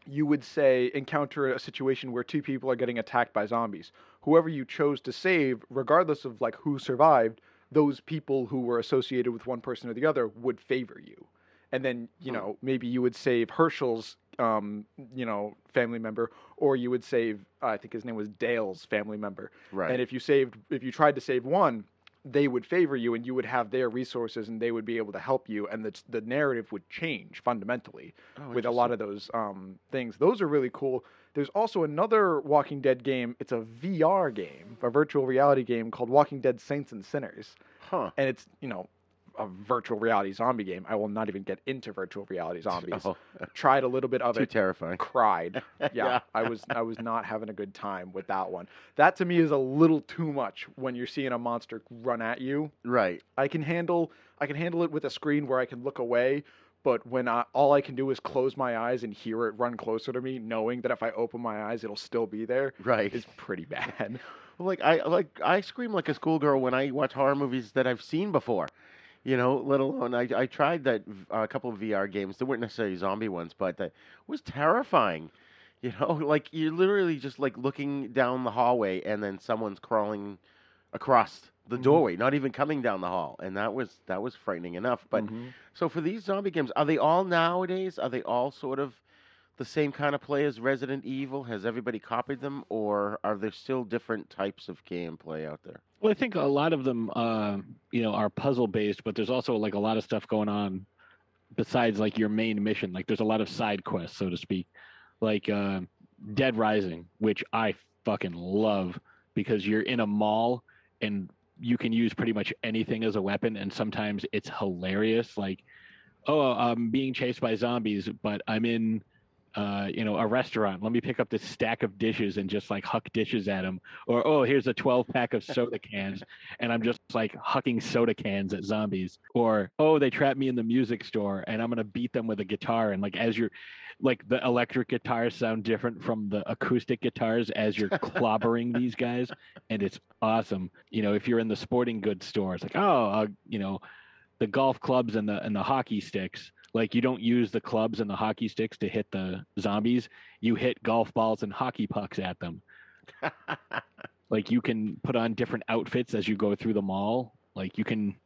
Speaker 10: you would say encounter a situation where two people are getting attacked by zombies. Whoever you chose to save, regardless of like who survived, those people who were associated with one person or the other would favor you. And then, you
Speaker 4: Hmm.
Speaker 10: know, maybe you would save Hershel's um, you know, family member, or you would save I think his name was Dale's family member.
Speaker 4: Right.
Speaker 10: And if you saved, if you tried to save one, they would favor you, and you would have their resources, and they would be able to help you, and the the narrative would change fundamentally
Speaker 4: Oh,
Speaker 10: with a lot of those um, things. Those are really cool. There's also another Walking Dead game. It's a VR game, a virtual reality game called Walking Dead Saints and Sinners,
Speaker 4: Huh.
Speaker 10: and it's you know a virtual reality zombie game. I will not even get into virtual reality zombies.
Speaker 4: Oh,
Speaker 10: Tried a little bit of
Speaker 4: too
Speaker 10: it,
Speaker 4: terrifying.
Speaker 10: cried. Yeah,
Speaker 4: Yeah.
Speaker 10: I was I was not having a good time with that one. That to me is a little too much when you're seeing a monster run at you.
Speaker 4: Right.
Speaker 10: I can handle I can handle it with a screen where I can look away, but when I, all I can do is close my eyes and hear it run closer to me, knowing that if I open my eyes it'll still be there,
Speaker 4: Right.
Speaker 10: is pretty bad.
Speaker 4: Well, like I like I scream like a schoolgirl when I watch horror movies that I've seen before. You know, let alone I I tried that a couple of VR games. They weren't necessarily zombie ones, but that was terrifying. You know, like you're literally just like looking down the hallway and then someone's crawling across the
Speaker 10: Mhm.
Speaker 4: doorway, not even coming down the hall, and that was that was frightening enough. But
Speaker 10: Mhm.
Speaker 4: so for these zombie games, are they all nowadays? Are they all sort of the same kind of play as Resident Evil? Has everybody copied them, or are there still different types of gameplay out there?
Speaker 6: Well, I think a lot of them, uh, you know, are puzzle based, but there's also like a lot of stuff going on besides like your main mission. Like there's a lot of side quests, so to speak, like uh, Dead Rising, which I fucking love because you're in a mall and you can use pretty much anything as a weapon, and sometimes it's hilarious. Like, oh, I'm being chased by zombies, but I'm in. Uh, you know, a restaurant. Let me pick up this stack of dishes and just like huck dishes at them. Or oh, here's a 12 pack of soda cans, and I'm just like hucking soda cans at zombies. Or oh, they trapped me in the music store, and I'm gonna beat them with a guitar. And like as you're, like the electric guitars sound different from the acoustic guitars as you're clobbering these guys, and it's awesome. You know, if you're in the sporting goods store, it's like oh, uh, you know, the golf clubs and the and the hockey sticks. Like you don't use the clubs and the hockey sticks to hit the zombies. You hit golf balls and hockey pucks at them. like you can put on different outfits as you go through the mall. Like you can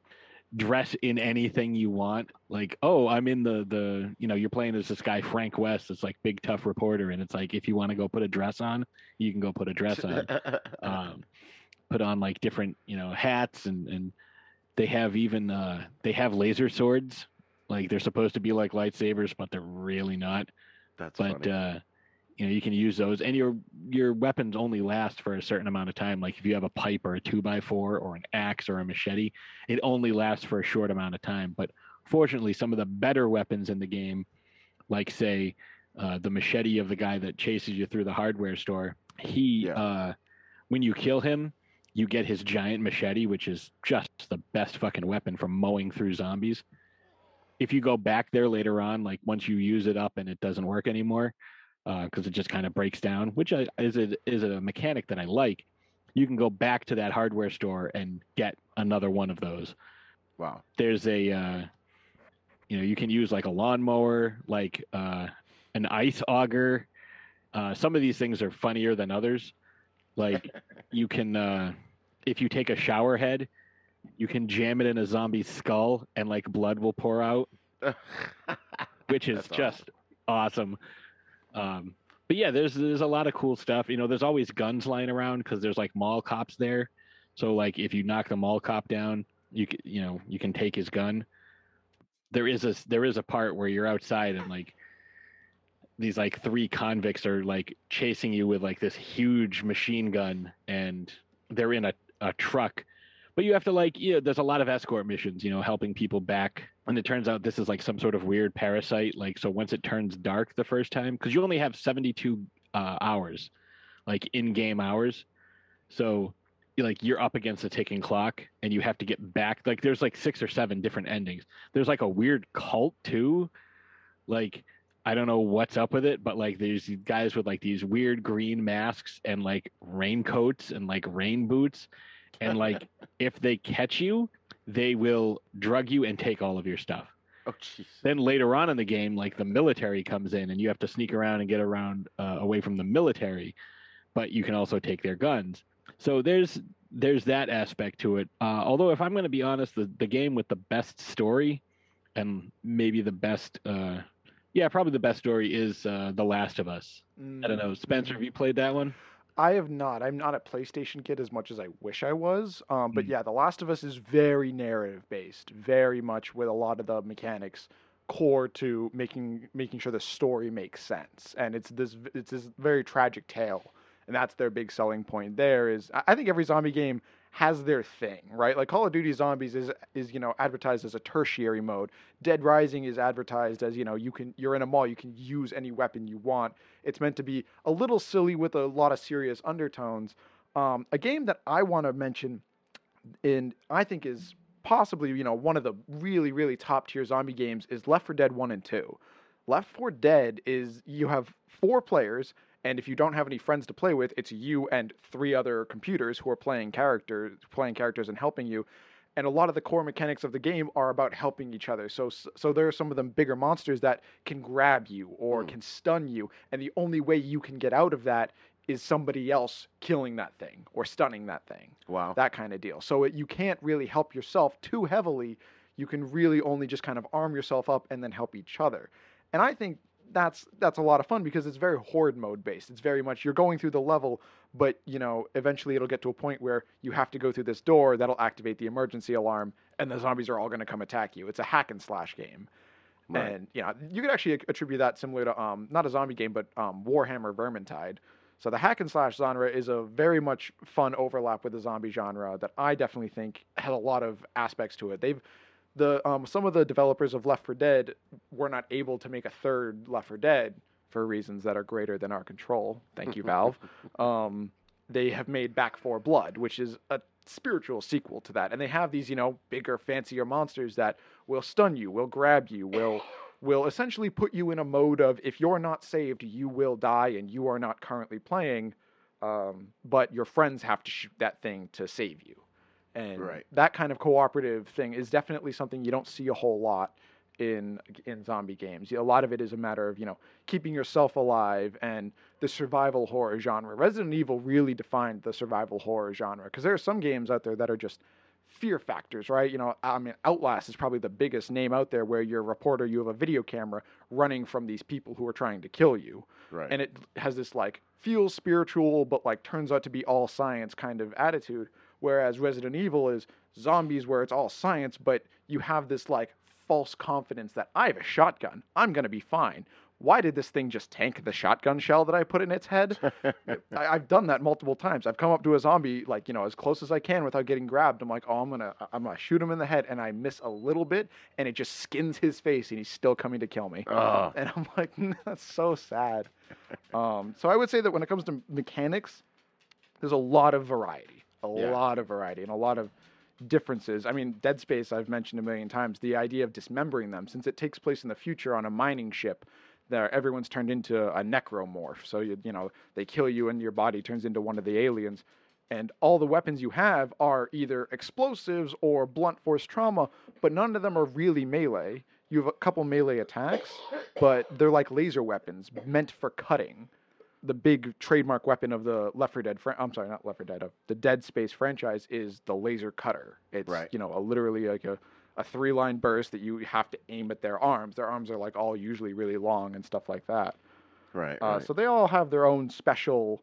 Speaker 6: dress in anything you want. Like, oh, I'm in the the you know, you're playing as this guy Frank West, it's like big tough reporter, and it's like if you want to go put a dress on, you can go put a dress on. um, put on like different you know hats and and they have even uh they have laser swords like they're supposed to be like lightsabers but they're really not
Speaker 4: That's
Speaker 6: but
Speaker 4: funny.
Speaker 6: uh you know you can use those and your your weapons only last for a certain amount of time like if you have a pipe or a two by four or an axe or a machete it only lasts for a short amount of time but fortunately some of the better weapons in the game like say uh, the machete of the guy that chases you through the hardware store he
Speaker 4: Yeah.
Speaker 6: uh when you kill him you get his giant machete which is just the best fucking weapon for mowing through zombies if you go back there later on like once you use it up and it doesn't work anymore because it just kind of breaks down which is a, is a mechanic that i like you can go back to that hardware store and get another one of those.
Speaker 4: Wow.
Speaker 6: there's a uh, you know you can use like a lawnmower like uh, an ice auger. Uh, some of these things are funnier than others. Like you can uh, if you take a shower head you can jam it in a zombie's skull and like blood will pour out which is
Speaker 4: That's
Speaker 6: just awesome. Um, but yeah, there's there's a lot of cool stuff. You know, there's always guns lying around because there's like mall cops there. So like if you knock the mall cop down, you you know you can take his gun. There is a there is a part where you're outside and like these like three convicts are like chasing you with like this huge machine gun and they're in a, a truck but you have to like you know there's a lot of escort missions you know helping people back and it turns out this is like some sort of weird parasite like so once it turns dark the first time because you only have 72 uh, hours like in-game hours so like you're up against a ticking clock and you have to get back like there's like six or seven different endings. There's like a weird cult too like I don't know what's up with it, but like there's guys with like these weird green masks and like raincoats and like rain boots, and like if they catch you, they will drug you and take all of your stuff.
Speaker 4: Oh, jeez.
Speaker 6: Then later on in the game, like the military comes in and you have to sneak around and get around uh, away from the military, but you can also take their guns. So there's there's that aspect to it. Uh, although if I'm going to be honest, the the game with the best story and maybe the best, uh, yeah, probably the best story is uh, The Last of Us. I don't know, Spencer, have you played that one?
Speaker 10: I have not. I'm not a PlayStation kid as much as I wish I was. Um, but
Speaker 6: Mm.
Speaker 10: yeah, The Last of Us is very narrative based, very much with a lot of the mechanics core to making making sure the story makes sense. And it's this it's this very tragic tale, and that's their big selling point. There is, I I think every zombie game has their thing, right? Like Call of Duty Zombies is is you know advertised as a tertiary mode. Dead Rising is advertised as you know you can you're in a mall you can use any weapon you want. It's meant to be a little silly with a lot of serious undertones. Um, a game that I want to mention, and I think is possibly you know one of the really really top tier zombie games is Left 4 Dead 1 and 2. Left 4 Dead is you have four players and if you don't have any friends to play with, it's you and three other computers who are playing characters, playing characters and helping you. And a lot of the core mechanics of the game are about helping each other. So, so there are some of them bigger monsters that can grab you or hmm. can stun you, and the only way you can get out of that is somebody else killing that thing or stunning that thing.
Speaker 4: Wow.
Speaker 10: That kind of deal. So it, you can't really help yourself too heavily. You can really only just kind of arm yourself up and then help each other. And I think that's that's a lot of fun because it's very horde mode based. It's very much you're going through the level, but you know eventually it'll get to a point where you have to go through this door that'll activate the emergency alarm, and the zombies are all going to come attack you. It's a hack and slash game,
Speaker 4: Right.
Speaker 10: and you know you could actually attribute that similar to um not a zombie game but um Warhammer Vermintide. So the hack and slash genre is a very much fun overlap with the zombie genre that I definitely think has a lot of aspects to it. They've the um, some of the developers of Left 4 Dead were not able to make a third Left 4 Dead for reasons that are greater than our control. Thank you, Valve. Um, they have made Back 4 Blood, which is a spiritual sequel to that, and they have these you know bigger, fancier monsters that will stun you, will grab you, will will essentially put you in a mode of if you're not saved, you will die, and you are not currently playing. Um, but your friends have to shoot that thing to save you and
Speaker 4: Right.
Speaker 10: that kind of cooperative thing is definitely something you don't see a whole lot in in zombie games. A lot of it is a matter of you know keeping yourself alive and the survival horror genre. Resident Evil really defined the survival horror genre because there are some games out there that are just fear factors, right? You know, I mean, Outlast is probably the biggest name out there where you're a reporter, you have a video camera running from these people who are trying to kill you
Speaker 4: Right.
Speaker 10: and it has this like feels spiritual but like turns out to be all science kind of attitude whereas resident evil is zombies where it's all science but you have this like false confidence that i have a shotgun. I'm going to be fine. Why did this thing just tank the shotgun shell that i put in its head? I, i've done that multiple times. I've come up to a zombie like you know as close as i can without getting grabbed. I'm like oh i'm gonna i'm gonna shoot him in the head and i miss a little bit and it just skins his face and he's still coming to kill me. And i'm like that's so sad. Um, so I would say that when it comes to mechanics, there's a lot of variety, a
Speaker 4: Yeah.
Speaker 10: lot of variety, and a lot of differences. I mean, Dead Space, I've mentioned a million times, the idea of dismembering them, since it takes place in the future on a mining ship, there everyone's turned into a necromorph. So you you know they kill you and your body turns into one of the aliens. And all the weapons you have are either explosives or blunt force trauma, but none of them are really melee. You have a couple melee attacks, but they're like laser weapons meant for cutting. The big trademark weapon of the Left 4 Dead, fran- I'm sorry, not Left 4 Dead, of the Dead Space franchise is the laser cutter. It's
Speaker 4: Right.
Speaker 10: you know a, literally like a, a three line burst that you have to aim at their arms. Their arms are like all usually really long and stuff like that.
Speaker 4: right.
Speaker 10: Uh,
Speaker 4: right.
Speaker 10: So they all have their own special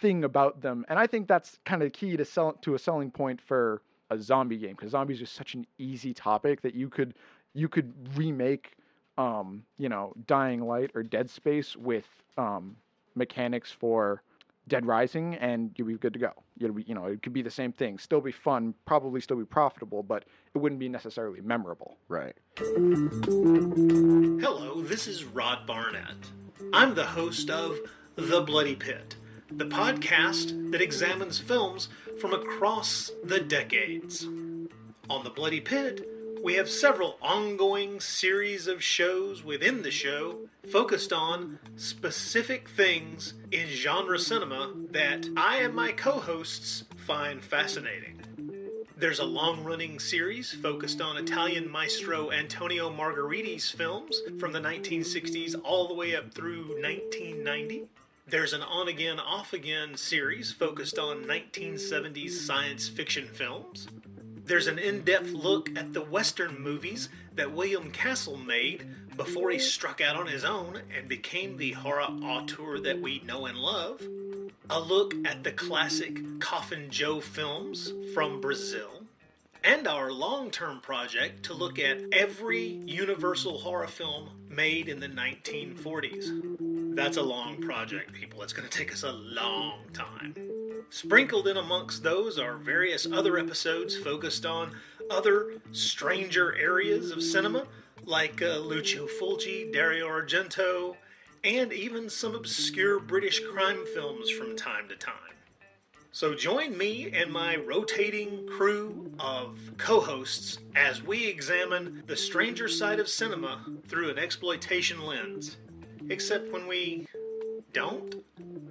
Speaker 10: thing about them, and I think that's kind of key to sell to a selling point for a zombie game because zombies are such an easy topic that you could you could remake, um, you know, Dying Light or Dead Space with um, mechanics for Dead Rising, and you'd be good to go. You'd be, you know, it could be the same thing, still be fun, probably still be profitable, but it wouldn't be necessarily memorable.
Speaker 4: right.
Speaker 11: Hello, this is Rod Barnett. I'm the host of The Bloody Pit, the podcast that examines films from across the decades. On The Bloody Pit, We have several ongoing series of shows within the show focused on specific things in genre cinema that I and my co hosts find fascinating. There's a long running series focused on Italian maestro Antonio Margheriti's films from the 1960s all the way up through 1990. There's an on again, off again series focused on 1970s science fiction films. There's an in depth look at the Western movies that William Castle made before he struck out on his own and became the horror auteur that we know and love. A look at the classic Coffin Joe films from Brazil. And our long term project to look at every Universal horror film made in the 1940s. That's a long project, people. It's going to take us a long time. Sprinkled in amongst those are various other episodes focused on other stranger areas of cinema, like uh, Lucio Fulci, Dario Argento, and even some obscure British crime films from time to time. So join me and my rotating crew of co hosts as we examine the stranger side of cinema through an exploitation lens. Except when we don't?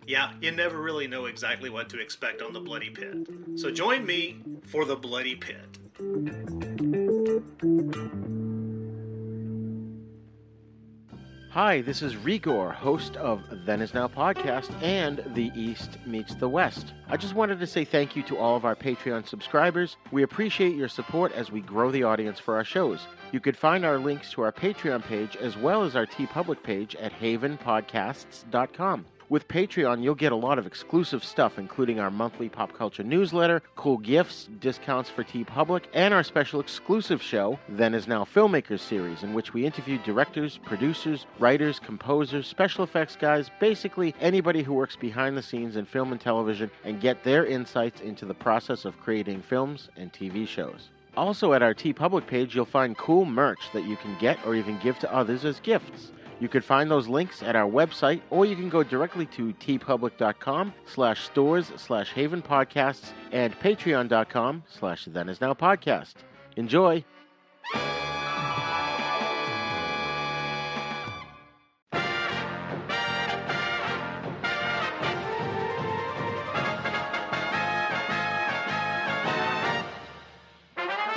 Speaker 11: Yeah, you never really know exactly what to expect on the Bloody Pit. So join me for the Bloody Pit.
Speaker 4: Hi, this is Rigor, host of Then Is Now podcast and The East Meets the West. I just wanted to say thank you to all of our Patreon subscribers. We appreciate your support as we grow the audience for our shows. You could find our links to our Patreon page as well as our TeePublic page at havenpodcasts.com. With Patreon, you'll get a lot of exclusive stuff, including our monthly pop culture newsletter, cool gifts, discounts for TeePublic, and our special exclusive show, Then Is Now Filmmakers series, in which we interview directors, producers, writers, composers, special effects guys, basically anybody who works behind the scenes in film and television, and get their insights into the process of creating films and TV shows. Also, at our TeePublic page, you'll find cool merch that you can get or even give to others as gifts. You can find those links at our website, or you can go directly to teepublic.com slash stores slash haven podcasts and patreon.com slash then is now podcast. Enjoy!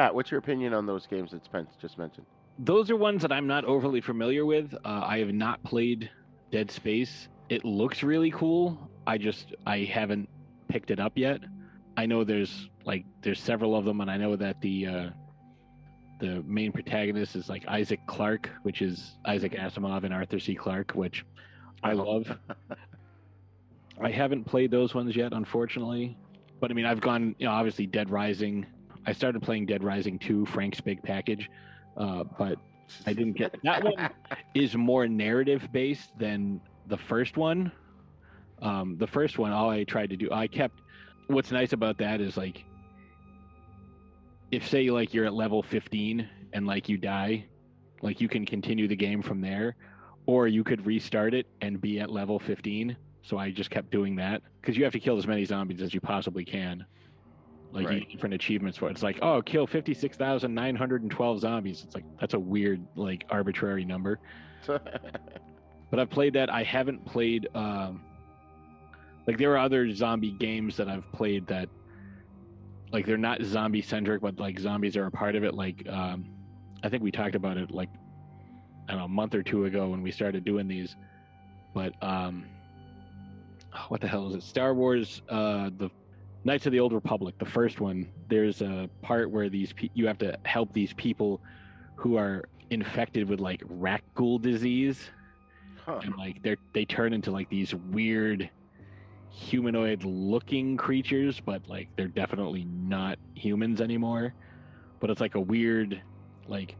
Speaker 4: Pat, what's your opinion on those games that Spence just mentioned?
Speaker 6: Those are ones that I'm not overly familiar with. Uh, I have not played Dead Space. It looks really cool. I just I haven't picked it up yet. I know there's like there's several of them, and I know that the uh, the main protagonist is like Isaac Clarke, which is Isaac Asimov and Arthur C. Clarke, which I love. I haven't played those ones yet, unfortunately. But I mean, I've gone, you know, obviously Dead Rising. I started playing Dead Rising 2, Frank's Big Package, uh, but I didn't get that one. Is more narrative based than the first one. Um, the first one, all I tried to do, I kept. What's nice about that is like, if say like you're at level 15 and like you die, like you can continue the game from there, or you could restart it and be at level 15. So I just kept doing that because you have to kill as many zombies as you possibly can. Like
Speaker 4: Right.
Speaker 6: different achievements for it. It's like, oh, kill 56,912 zombies. It's like, that's a weird, like, arbitrary number. But I've played that. I haven't played, um, like, there are other zombie games that I've played that, like, they're not zombie centric, but, like, zombies are a part of it. Like, um, I think we talked about it, like, I don't know, a month or two ago when we started doing these. But, um, oh, what the hell is it? Star Wars, uh, the Knights of the Old Republic, the first one. There's a part where these pe- you have to help these people who are infected with like rat ghoul disease, and like they're they turn into like these weird humanoid looking creatures, but like they're definitely not humans anymore. But it's like a weird, like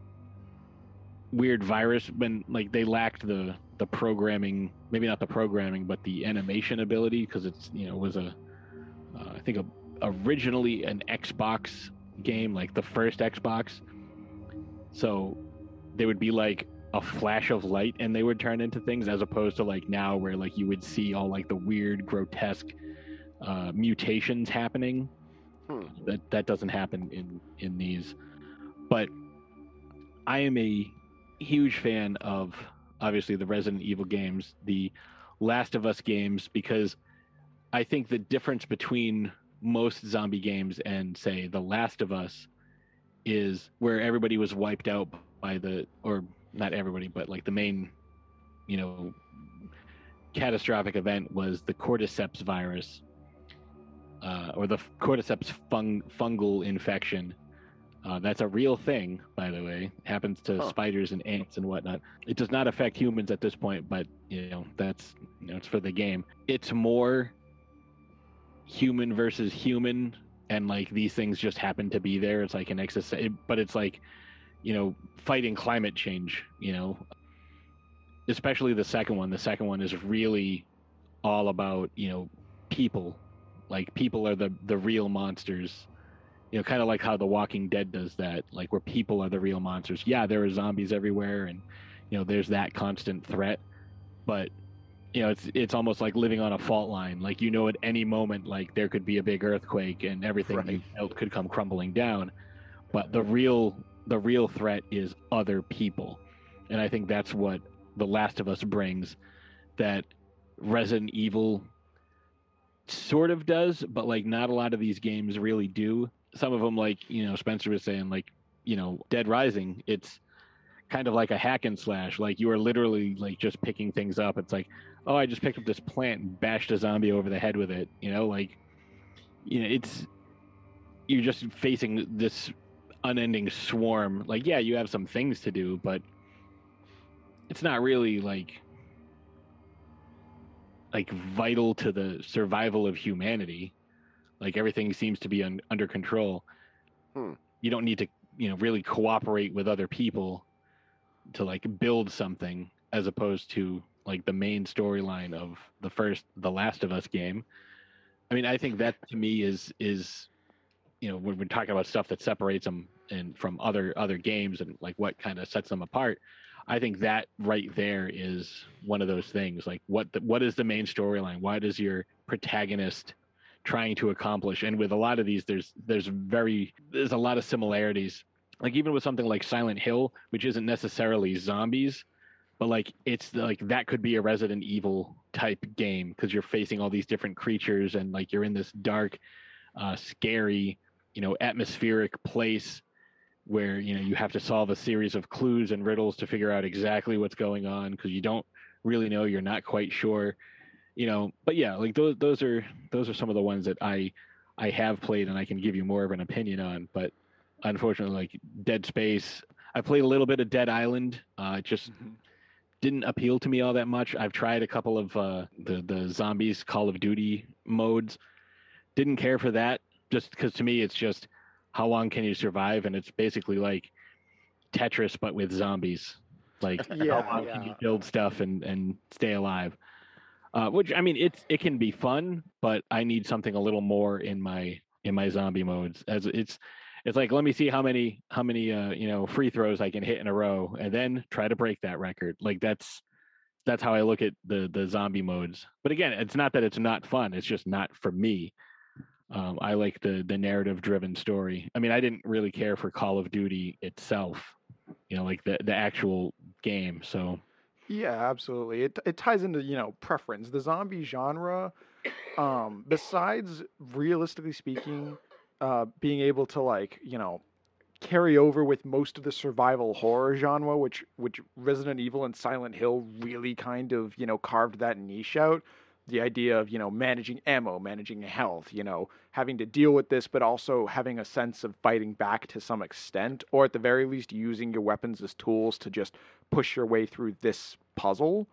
Speaker 6: weird virus when like they lacked the the programming maybe not the programming but the animation ability because it's you know was a uh, I think a, originally an Xbox game like the first Xbox. So they would be like a flash of light and they would turn into things as opposed to like now where like you would see all like the weird grotesque uh, mutations happening.
Speaker 4: Hmm.
Speaker 6: that that doesn't happen in in these. But i am a huge fan of obviously the resident evil games the last of us games because i think the difference between most zombie games and say the last of us is where everybody was wiped out by the or not everybody but like the main you know catastrophic event was the cordyceps virus uh, or the cordyceps fung- fungal infection. Uh, that's a real thing by the way. Happens to
Speaker 4: Huh.
Speaker 6: spiders and ants and whatnot. It does not affect humans at this point but you know that's you know it's for the game. It's more human versus human and like these things just happen to be there. It's like an excess but it's like you know fighting climate change you know? Especially the second one. The second one is really all about you know people. Like people are the the real monsters. You know kind of like how the walking dead does that like where people are the real monsters. Yeah there are zombies everywhere and you know there's that constant threat but you know it's it's almost like living on a fault line. Like you know at any moment like there could be a big earthquake and everything you
Speaker 4: Right.
Speaker 6: built could come crumbling down. But the real the real threat is other people. And i think that's what the last of us brings that resident evil sort of does but like not a lot of these games really do. Some of them like you know spencer was saying like you know dead rising it's kind of like a hack and slash like you are literally like just picking things up. It's like oh i just picked up this plant and bashed a zombie over the head with it you know like you know it's you're just facing this unending swarm. Like yeah you have some things to do but it's not really like like vital to the survival of humanity. Like everything seems to be un- under control.
Speaker 4: Hmm.
Speaker 6: you don't need to you know really cooperate with other people to like build something as opposed to like the main storyline of the first the last of us game. I mean i think that to me is is you know when we're talking about stuff that separates them and from other other games and like what kind of sets them apart i think that right there is one of those things like what the, what is the main storyline? Why does your protagonist trying to accomplish and with a lot of these there's there's very there's a lot of similarities like even with something like silent hill which isn't necessarily zombies but like it's like that could be a resident evil type game because you're facing all these different creatures and like you're in this dark uh scary you know atmospheric place where you know you have to solve a series of clues and riddles to figure out exactly what's going on because you don't really know you're not quite sure you know. But yeah like those those are those are some of the ones that i i have played and i can give you more of an opinion on but unfortunately like dead space. I played a little bit of dead island. Uh it just didn't appeal to me all that much. I've tried a couple of uh the the zombies call of duty modes. Didn't care for that just because to me it's just how long can you survive? And it's basically like tetris but with zombies. Like
Speaker 10: Yeah,
Speaker 6: how long can you build stuff and and stay alive? Uh, which I mean, it's it can be fun, but I need something a little more in my in my zombie modes. As it's it's like let me see how many how many uh, you know free throws I can hit in a row, and then try to break that record. Like that's that's how I look at the the zombie modes. But again, it's not that it's not fun; it's just not for me. Um, I like the the narrative driven story. I mean, I didn't really care for Call of Duty itself, you know, like the the actual game. So
Speaker 10: Yeah, absolutely. It it ties into, you know, preference. The zombie genre, um, besides realistically speaking, uh, being able to like, you know, carry over with most of the survival horror genre, which which Resident Evil and Silent Hill really kind of, you know, carved that niche out. The idea of, you know, managing ammo, managing health, you know, having to deal with this, but also having a sense of fighting back to some extent, or at the very least using your weapons as tools to just push your way through this puzzle.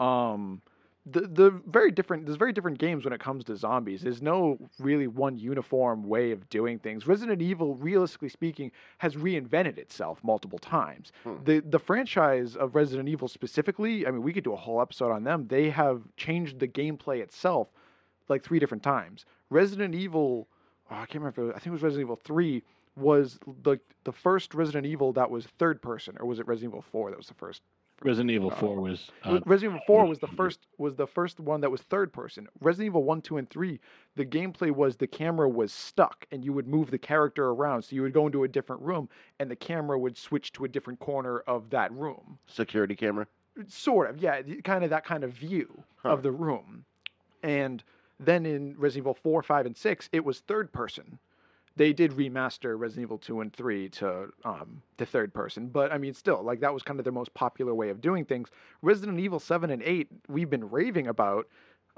Speaker 10: Um, the the very different there's very different games when it comes to zombies. There's no really one uniform way of doing things. Resident Evil, realistically speaking, has reinvented itself multiple times. Hmm. The the franchise of Resident Evil specifically, I mean, we could do a whole episode on them. They have changed the gameplay itself like three different times. Resident Evil, oh, I can't remember. if it was- I think it was Resident Evil Three was the the first Resident Evil that was third person, or was it Resident Evil Four that was the first?
Speaker 6: Resident Evil
Speaker 10: Uh,
Speaker 6: Four was uh,
Speaker 10: Resident Evil Four was the first was the first one that was third person. Resident Evil One, Two, and Three, the gameplay was the camera was stuck and you would move the character around. So you would go into a different room and the camera would switch to a different corner of that room.
Speaker 4: Security camera.
Speaker 10: Sort of, yeah, kind of that kind of view
Speaker 4: Huh.
Speaker 10: of the room. And then in Resident Evil 4, 5, and 6, it was third person. They did remaster Resident Evil 2 and 3 to um, to third person, but I mean, still, like that was kind of their most popular way of doing things. Resident Evil 7 and 8, we've been raving about,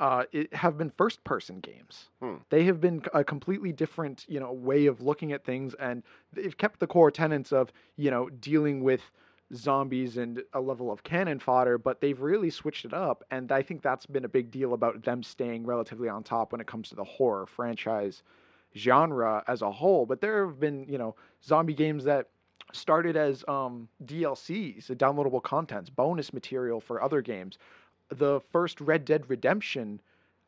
Speaker 10: uh, it have been first person games.
Speaker 4: Hmm.
Speaker 10: They have been a completely different, you know, way of looking at things, and they've kept the core tenets of, you know, dealing with zombies and a level of cannon fodder, but they've really switched it up. And I think that's been a big deal about them staying relatively on top when it comes to the horror franchise genre as a whole. But there have been, you know, zombie games that started as um, DLCs, downloadable contents, bonus material for other games. The first Red Dead Redemption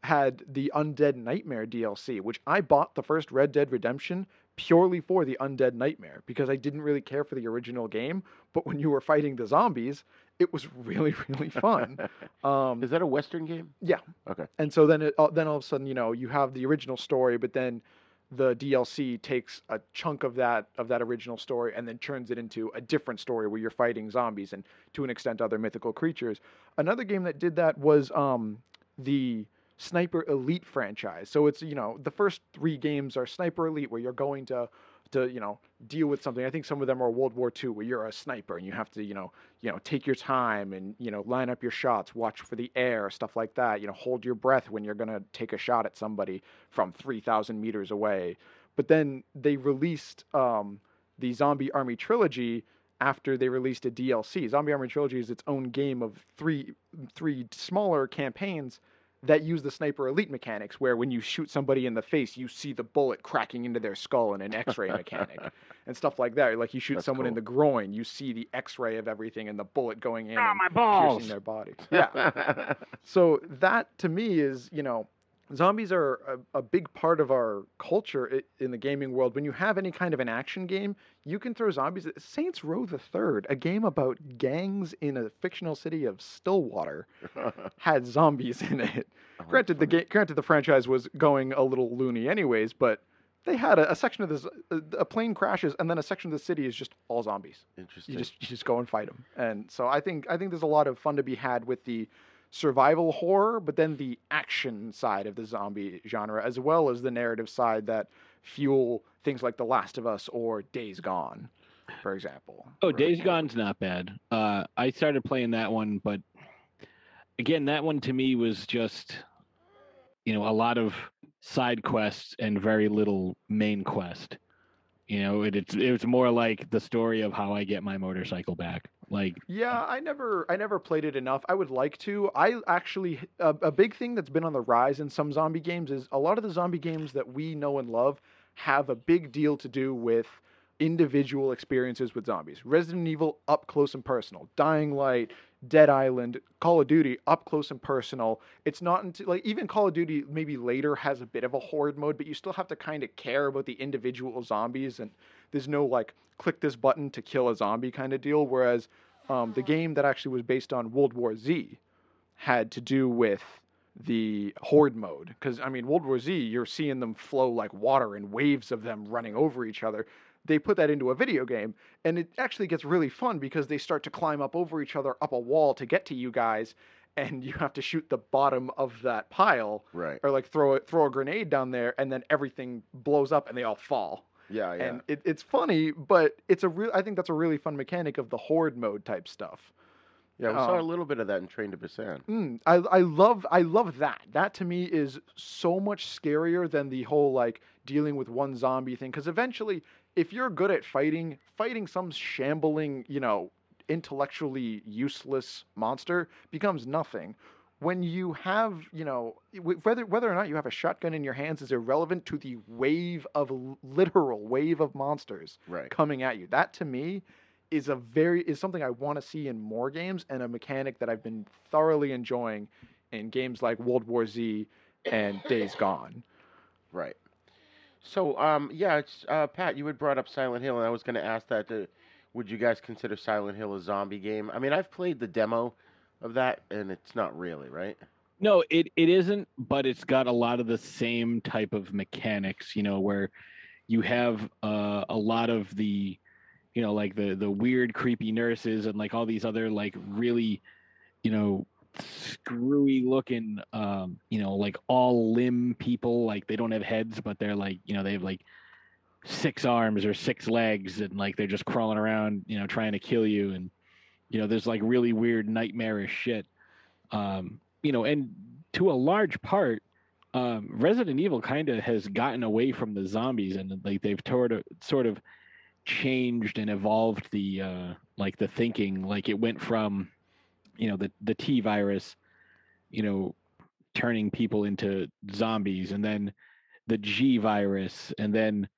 Speaker 10: had the Undead Nightmare DLC, which I bought the first Red Dead Redemption purely for the Undead Nightmare because I didn't really care for the original game. But when you were fighting the zombies, it was really, really fun. Um,
Speaker 4: Is that a Western game?
Speaker 10: yeah.
Speaker 4: Okay.
Speaker 10: And so then, it, uh, then all of a sudden, you know, you have the original story, but then the DLC takes a chunk of that of that original story and then turns it into a different story where you're fighting zombies and to an extent other mythical creatures. Another game that did that was um, the Sniper Elite franchise. So it's you know the first three games are Sniper Elite where you're going to to you know deal with something. I think some of them are World War II where you're a sniper and you have to you know you know take your time and you know line up your shots, watch for the air, stuff like that. You know hold your breath when you're gonna take a shot at somebody from three thousand meters away. But then they released um, the Zombie Army trilogy after they released a DLC. Zombie Army trilogy is its own game of three three smaller campaigns that use the sniper elite mechanics where when you shoot somebody in the face you see the bullet cracking into their skull in an x-ray mechanic and stuff like that. Like you shoot
Speaker 4: That's
Speaker 10: someone in the groin you see the x-ray of everything and the bullet going in
Speaker 6: Ah,
Speaker 10: and
Speaker 6: my balls.
Speaker 10: piercing their body. Yeah. So that to me is you know zombies are a, a big part of our culture in the gaming world. When you have any kind of an action game you can throw zombies saints row the third a game about gangs in a fictional city of stillwater had zombies in it.
Speaker 4: Oh,
Speaker 10: granted the ga- granted the franchise was going a little loony anyways but they had a, a section of this a, uh, a plane crashes and then a section of the city is just all zombies.
Speaker 4: Interesting.
Speaker 10: you just you just go and fight them and so i think i think there's a lot of fun to be had with the survival horror but then the action side of the zombie genre as well as the narrative side that fuel things like the last of us or days gone for example
Speaker 6: Oh, Days Gone's not bad. Uh, I started playing that one, but again, that one to me was just, you know, a lot of side quests and very little main quest. You know, it, it's it was more like the story of how I get my motorcycle back. Like,
Speaker 10: Yeah, uh, I never I never played it enough. I would like to. I actually a, a big thing that's been on the rise in some zombie games is a lot of the zombie games that we know and love have a big deal to do with individual experiences with zombies. Resident Evil up close and personal, Dying Light, Dead Island, Call of Duty up close and personal. It's not until like even Call of Duty maybe later has a bit of a horde mode, but you still have to kind of care about the individual zombies and there's no like click this button to kill a zombie kind of deal. Whereas um, the game that actually was based on World War Z had to do with the horde mode because I mean World War Z you're seeing them flow like water and waves of them running over each other. They put that into a video game and it actually gets really fun because they start to climb up over each other up a wall to get to you guys and you have to shoot the bottom of that pile
Speaker 4: right.
Speaker 10: or like throw a, throw a grenade down there and then everything blows up and they all fall.
Speaker 4: Yeah, yeah.
Speaker 10: And it, it's funny, but it's a real. I think that's a really fun mechanic of the horde mode type stuff.
Speaker 4: yeah, we saw a
Speaker 10: um,
Speaker 4: little bit of that in Train to Busan.
Speaker 10: Mm, I I love I love that. That to me is so much scarier than the whole like dealing with one zombie thing. Because eventually, if you're good at fighting, fighting some shambling, you know, intellectually useless monster becomes nothing. When you have, you know, whether whether or not you have a shotgun in your hands is irrelevant to the wave of literal wave of monsters
Speaker 4: Right.
Speaker 10: coming at you. That to me is a very is something I want to see in more games and a mechanic that I've been thoroughly enjoying in games like World War Z and Days Gone.
Speaker 4: Right. So, um, yeah, it's, uh, Pat, you had brought up Silent Hill, and I was going to ask that. Uh, would you guys consider Silent Hill a zombie game? I mean, I've played the demo of that, and it's not really, right?
Speaker 6: No, it, it isn't, but it's got a lot of the same type of mechanics, you know, where you have uh, a lot of the, you know, like the the weird, creepy nurses and like all these other like really, you know, screwy looking, um, you know, like all limb people. Like they don't have heads, but they're like, you know, they have like six arms or six legs, and like they're just crawling around, you know, trying to kill you. And you know, there's like really weird, nightmarish shit. Um, you know, and to a large part, um, Resident Evil kind of has gotten away from the zombies, and like they've sort of sort of changed and evolved the uh, like the thinking. Like it went from, you know, the the T virus, you know, turning people into zombies, and then the G virus, and then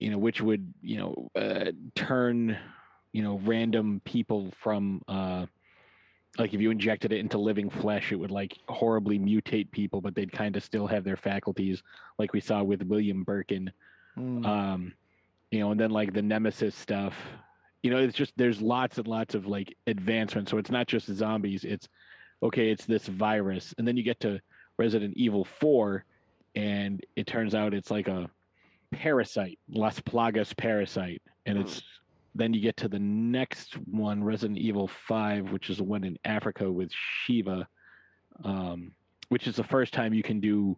Speaker 6: you know, which would you know uh, turn you know random people from uh, like if you injected it into living flesh, it would like horribly mutate people, but they'd kind of still have their faculties, like we saw with William Birkin. Um, you know, and then like the Nemesis stuff. You know, it's just there's lots and lots of like advancements. So it's not just zombies. It's okay. It's this virus, and then you get to Resident Evil Four, and it turns out it's like a parasite, Las Plagas parasite, and it's then you get to the next one, Resident Evil Five, which is the one in Africa with Sheva, um, which is the first time you can do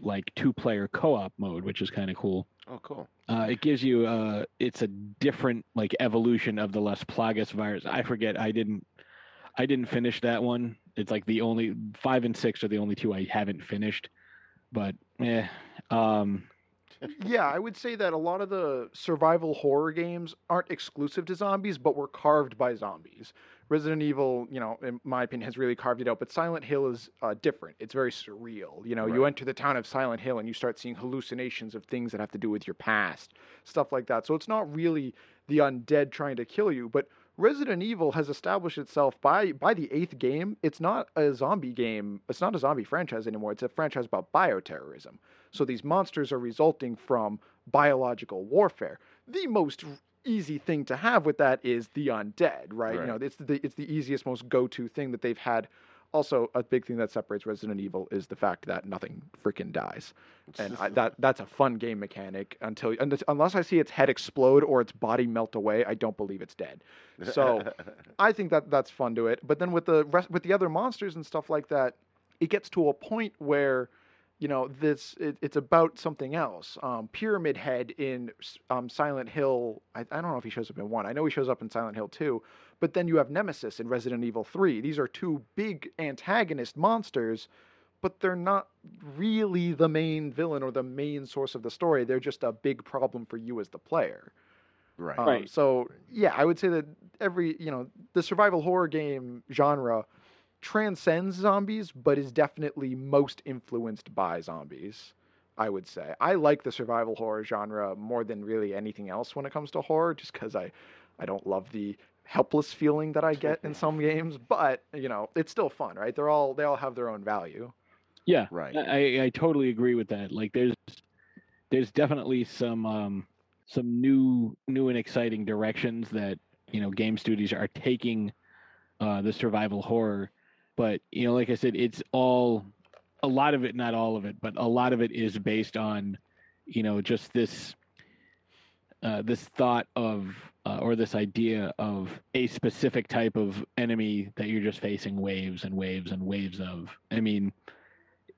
Speaker 6: like two-player co-op mode, which is kind of cool.
Speaker 4: Oh, cool.
Speaker 6: Uh, it gives you uh, it's a different like evolution of the Las Plagas virus. I forget. I didn't. I didn't finish that one. It's like the only five and six are the only two I haven't finished. But yeah, um,
Speaker 10: yeah, I would say that a lot of the survival horror games aren't exclusive to zombies, but were carved by zombies. Resident Evil, you know, in my opinion, has really carved it out. But Silent Hill is uh, different. It's very surreal. You know, you enter the town of Silent Hill and you start seeing hallucinations of things that have to do with your past, stuff like that. So it's not really the undead trying to kill you, but Resident Evil has established itself by by the eighth game. It's not a zombie game. It's not a zombie franchise anymore. It's a franchise about bioterrorism. So these monsters are resulting from biological warfare. The most easy thing to have with that is the undead, right? You know, it's the it's the easiest, most go-to thing that they've had. Also, a big thing that separates Resident Evil is the fact that nothing freaking dies, and I, that that's a fun game mechanic. Until unless- unless I see its head explode or its body melt away, I don't believe it's dead. So I think that that's fun to it. But then with the rest, with the other monsters and stuff like that, it gets to a point where, you know, this it, it's about something else. Um, Pyramid Head in um, Silent Hill. I, I don't know if he shows up in one. I know he shows up in Silent Hill two. But then you have Nemesis in Resident Evil three. These are two big antagonist monsters. But they're not really the main villain or the main source of the story. They're just a big problem for you as the player.
Speaker 4: Right.
Speaker 10: Um,
Speaker 6: Right.
Speaker 10: So yeah, I would say that every you know the survival horror game genre transcends zombies, but is definitely most influenced by zombies. I would say I like the survival horror genre more than really anything else when it comes to horror, just because I I don't love the helpless feeling that I get in some games, but you know it's still fun, right? They're all they all have their own value.
Speaker 6: Yeah,
Speaker 4: Right.
Speaker 6: I, I totally agree with that. Like, there's there's definitely some um, some new new and exciting directions that you know game studios are taking uh, the survival horror. But you know, like I said, it's all a lot of it, not all of it, but a lot of it is based on you know just this uh, this thought of uh, or this idea of a specific type of enemy that you're just facing waves and waves and waves of. I mean,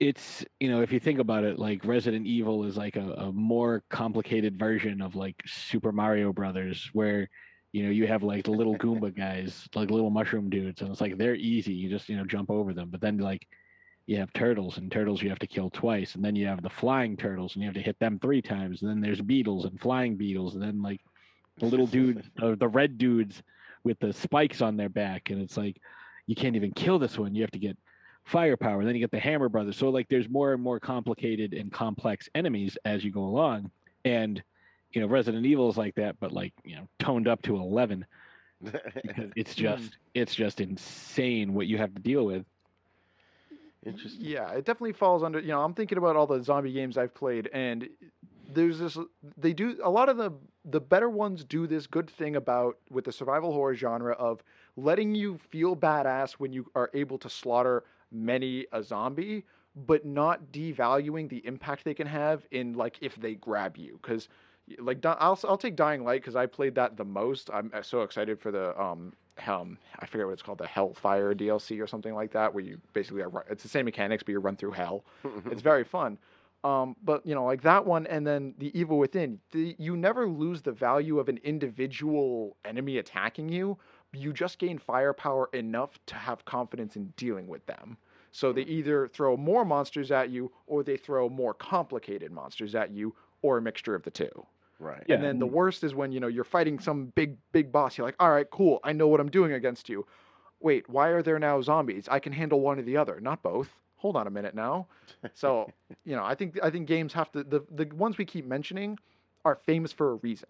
Speaker 6: it's you know if you think about it like resident evil is like a, a more complicated version of like super mario brothers where you know you have like the little goomba guys like little mushroom dudes and it's like they're easy you just you know jump over them but then like you have turtles and turtles you have to kill twice and then you have the flying turtles and you have to hit them three times and then there's beetles and flying beetles and then like the little dude uh, the red dudes with the spikes on their back, and it's like you can't even kill this one. You have to get firepower. and Then you get the Hammer Brothers. So like there's more and more complicated and complex enemies as you go along, and you know Resident Evil is like that, but like you know toned up to eleven. because it's just it's just insane what you have to deal with.
Speaker 4: Interesting.
Speaker 10: Yeah, it definitely falls under. You know, I'm thinking about all the zombie games I've played, and there's this. They do a lot of the the better ones do this good thing about with the survival horror genre of letting you feel badass when you are able to slaughter many a zombie, but not devaluing the impact they can have in like if they grab you because like I'll I'll take Dying Light because I played that the most. I'm uh, so excited for the um um I forget what it's called the Hellfire DLC or something like that where you basically are, it's the same mechanics but you run through hell. it's very fun. Um, but you know, like that one, and then the Evil Within, the, you never lose the value of an individual enemy attacking you. You just gain firepower enough to have confidence in dealing with them. So they either throw more monsters at you, or they throw more complicated monsters at you, or a mixture of the two.
Speaker 4: Right.
Speaker 10: And then the mm-hmm. worst is when you know you're fighting some big big boss. You're like, all right, cool, I know what I'm doing against you. Wait, why are there now zombies? I can handle one or the other, not both. Hold on a minute now. So you know, I think I think games have to the the ones we keep mentioning are famous for a reason.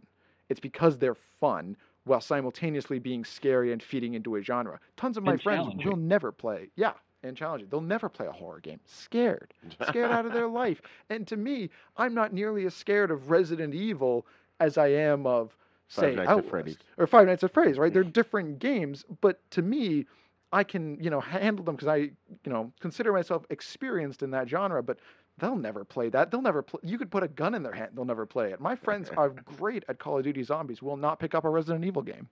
Speaker 10: It's because they're fun while simultaneously being scary and feeding into a genre. Tons of my
Speaker 6: And
Speaker 10: friends will never play. Yeah, and challenging. They'll never play a horror game. Scared. Scared out of their life. And to me, I'm not nearly as scared of Resident Evil as I am of
Speaker 4: Five
Speaker 10: say
Speaker 4: Nights at
Speaker 10: Outlast
Speaker 4: Freddy's.
Speaker 10: or Five Nights at Freddy's, right? They're different games, but to me, I can, you know, handle them because I, you know, consider myself experienced in that genre, but they'll never play that. They'll never play. You could put a gun in their hand, they'll never play it. My friends are great at Call of Duty Zombies. Will not pick up a Resident Evil game.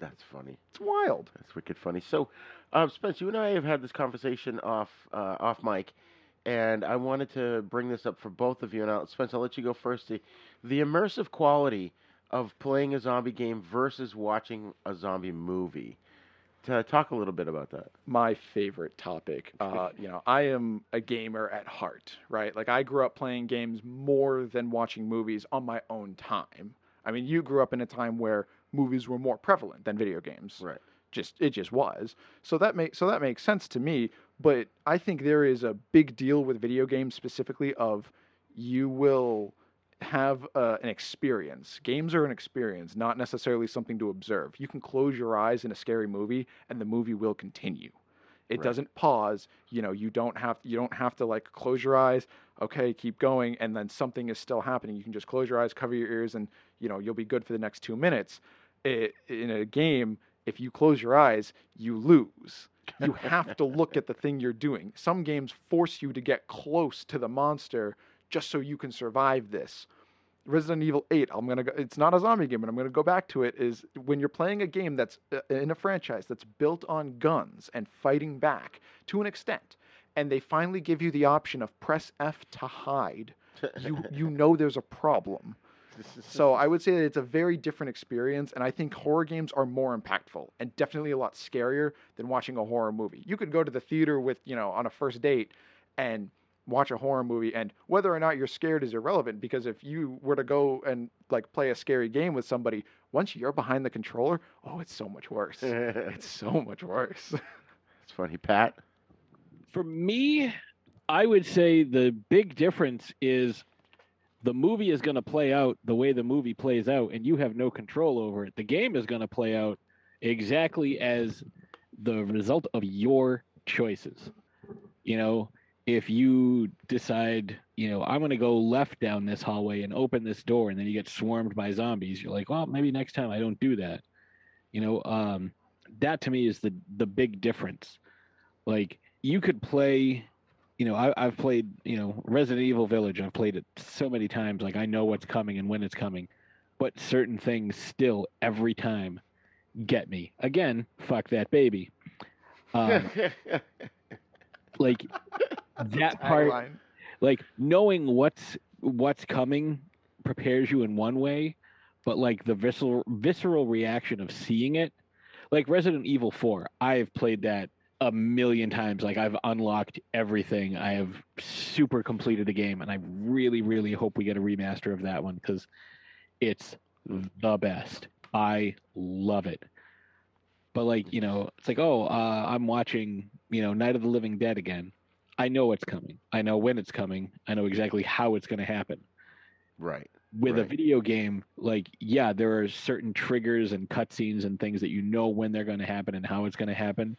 Speaker 4: That's funny.
Speaker 10: It's wild.
Speaker 4: That's wicked funny. So, uh, Spence, you and I have had this conversation off uh, off mic, and I wanted to bring this up for both of you. And I'll, Spence, I'll let you go first. The, the immersive quality of playing a zombie game versus watching a zombie movie. To talk a little bit about that.
Speaker 10: my favorite topic. Uh, you know, I am a gamer at heart, right? Like I grew up playing games more than watching movies on my own time. I mean, you grew up in a time where movies were more prevalent than video games.
Speaker 4: Right.
Speaker 10: Just it just was. So that makes so that makes sense to me, but I think there is a big deal with video games specifically of you will have uh, an experience. Games are an experience, not necessarily something to observe. You can close your eyes in a scary movie and the movie will continue. It
Speaker 4: Right.
Speaker 10: doesn't pause. You know, you don't have you don't have to like close your eyes, okay, keep going and then something is still happening. You can just close your eyes, cover your ears and, you know, you'll be good for the next 2 minutes. I in a game, if you close your eyes, you lose. You have to look at the thing you're doing. Some games force you to get close to the monster just so you can survive this. Resident Evil 8, I'm going to go it's not a zombie game, but I'm going to go back to it is when you're playing a game that's uh, in a franchise that's built on guns and fighting back to an extent and they finally give you the option of press F to hide. You you know there's a problem. So I would say that it's a very different experience, and I think horror games are more impactful and definitely a lot scarier than watching a horror movie. You could go to the theater with you know on a first date and watch a horror movie, and whether or not you're scared is irrelevant because if you were to go and like play a scary game with somebody, once you're behind the controller, oh, it's so much worse. it's so much worse.
Speaker 4: It's funny, Pat.
Speaker 6: For me, I would say the big difference is the movie is going to play out the way the movie plays out, and you have no control over it. The game is going to play out exactly as the result of your choices. You know, if you decide, you know, I'm going to go left down this hallway and open this door, and then you get swarmed by zombies, you're like, well, maybe next time I don't do that. You know, um, that to me is the the big difference. Like you could play, you know, I, I've played, you know, Resident Evil Village. I've played it so many times. Like I know what's coming and when it's coming, but certain things still every time get me. Again, fuck that baby. Um, like that part
Speaker 10: Tagline.
Speaker 6: like knowing what's what's coming prepares you in one way but like the visceral visceral reaction of seeing it like resident evil 4 i've played that a million times like i've unlocked everything i have super completed the game and i really really hope we get a remaster of that one because it's the best i love it But like, you know, it's like, oh, uh, I'm watching, you know, Night of the Living Dead again. I know what's coming. I know when it's coming. I know exactly how it's going to happen.
Speaker 4: Right.
Speaker 6: With a video game, like, yeah, there are certain triggers and cutscenes and things that you know when they're going to happen and how it's going to happen,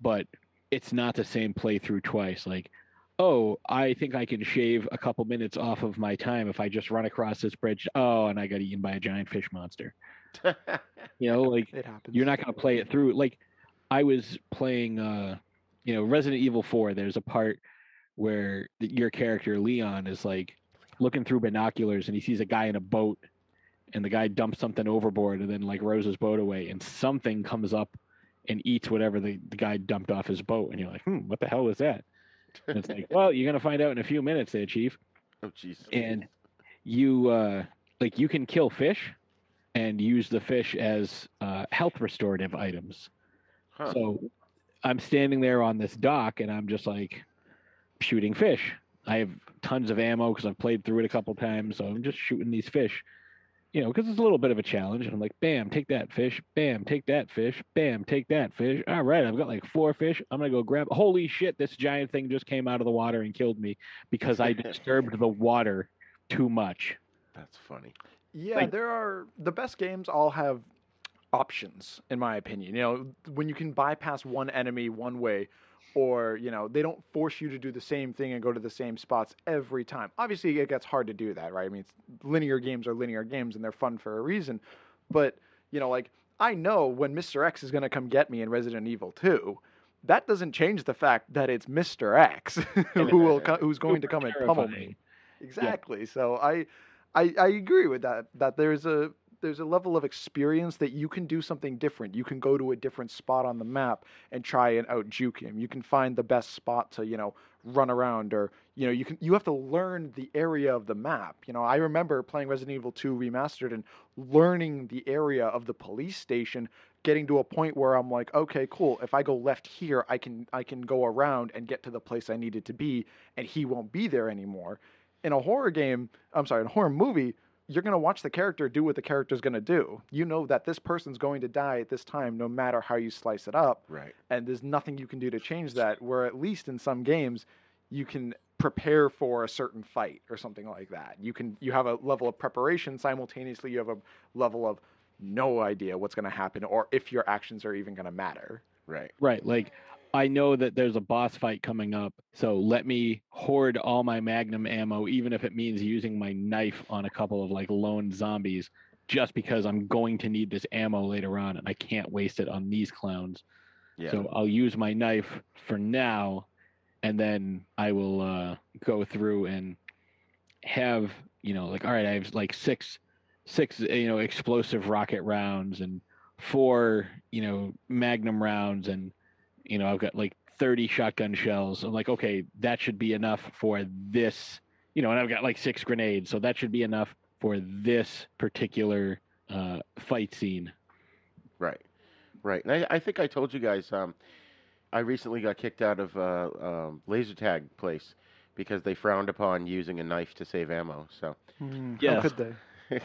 Speaker 6: but it's not the same playthrough twice. Like, oh, I think I can shave a couple minutes off of my time if I just run across this bridge. Oh, and I got eaten by a giant fish monster. You know, like
Speaker 10: It happens.
Speaker 6: you're not going to play it through. Like I was playing, uh, you know, Resident Evil 4. There's a part where your character Leon is like looking through binoculars and he sees a guy in a boat, and the guy dumps something overboard and then like rows his boat away, and something comes up and eats whatever the, the guy dumped off his boat, and you're like, hmm, what the hell was that? And it's like, well, you're gonna find out in a few minutes, there, Chief
Speaker 4: oh Jesus.
Speaker 6: and you uh like you can kill fish and use the fish as uh, health restorative items
Speaker 4: Huh.
Speaker 6: so i'm standing there on this dock and i'm just like shooting fish i have tons of ammo because i've played through it a couple times so i'm just shooting these fish you know because it's a little bit of a challenge and i'm like bam take that fish bam take that fish bam take that fish all right i've got like four fish i'm gonna go grab holy shit this giant thing just came out of the water and killed me because i disturbed the water too much
Speaker 4: That's funny.
Speaker 10: Yeah,
Speaker 6: Like-
Speaker 10: there are the best games all have options in my opinion. You know, when you can bypass one enemy one way or, you know, they don't force you to do the same thing and go to the same spots every time. Obviously, it gets hard to do that, right? I mean, it's, linear games are linear games and they're fun for a reason. But, you know, like I know when Mr. X is going to come get me in Resident Evil 2. That doesn't change the fact that it's Mr. X who will co- who's going to come and pummel me. Exactly. So I, I I agree with that. That there's a there's a level of experience that you can do something different. You can go to a different spot on the map and try and out juke him. You can find the best spot to you know run around or you know you can you have to learn the area of the map. You know I remember playing Resident Evil 2 remastered and learning the area of the police station getting to a point where I'm like, okay, cool. If I go left here, I can I can go around and get to the place I needed to be, and he won't be there anymore. In a horror game, I'm sorry, in a horror movie, you're gonna watch the character do what the character's gonna do. You know that this person's going to die at this time, no matter how you slice it up,
Speaker 4: Right.
Speaker 10: and there's nothing you can do to change that. Where at least in some games, you can prepare for a certain fight or something like that. You can you have a level of preparation simultaneously. You have a level of no idea what's going to happen or if your actions are even going to matter.
Speaker 4: Right.
Speaker 6: Right. Like I know that there's a boss fight coming up, so let me hoard all my magnum ammo, even if it means using my knife on a couple of like lone zombies, just because I'm going to need this ammo later on and I can't waste it on these clowns.
Speaker 4: Yeah.
Speaker 6: So I'll use my knife for now, and then I will uh, go through and have you know like all right, I have like six six you know explosive rocket rounds and four you know magnum rounds and you know I've got like 30 shotgun shells. I'm like okay, that should be enough for this you know, and I've got like six grenades, so that should be enough for this particular uh, fight scene.
Speaker 4: Right, right. And I, I think I told you guys, um, I recently got kicked out of uh, um, laser tag place because they frowned upon using a knife to save ammo. So,
Speaker 10: How
Speaker 6: Yes.
Speaker 10: could they?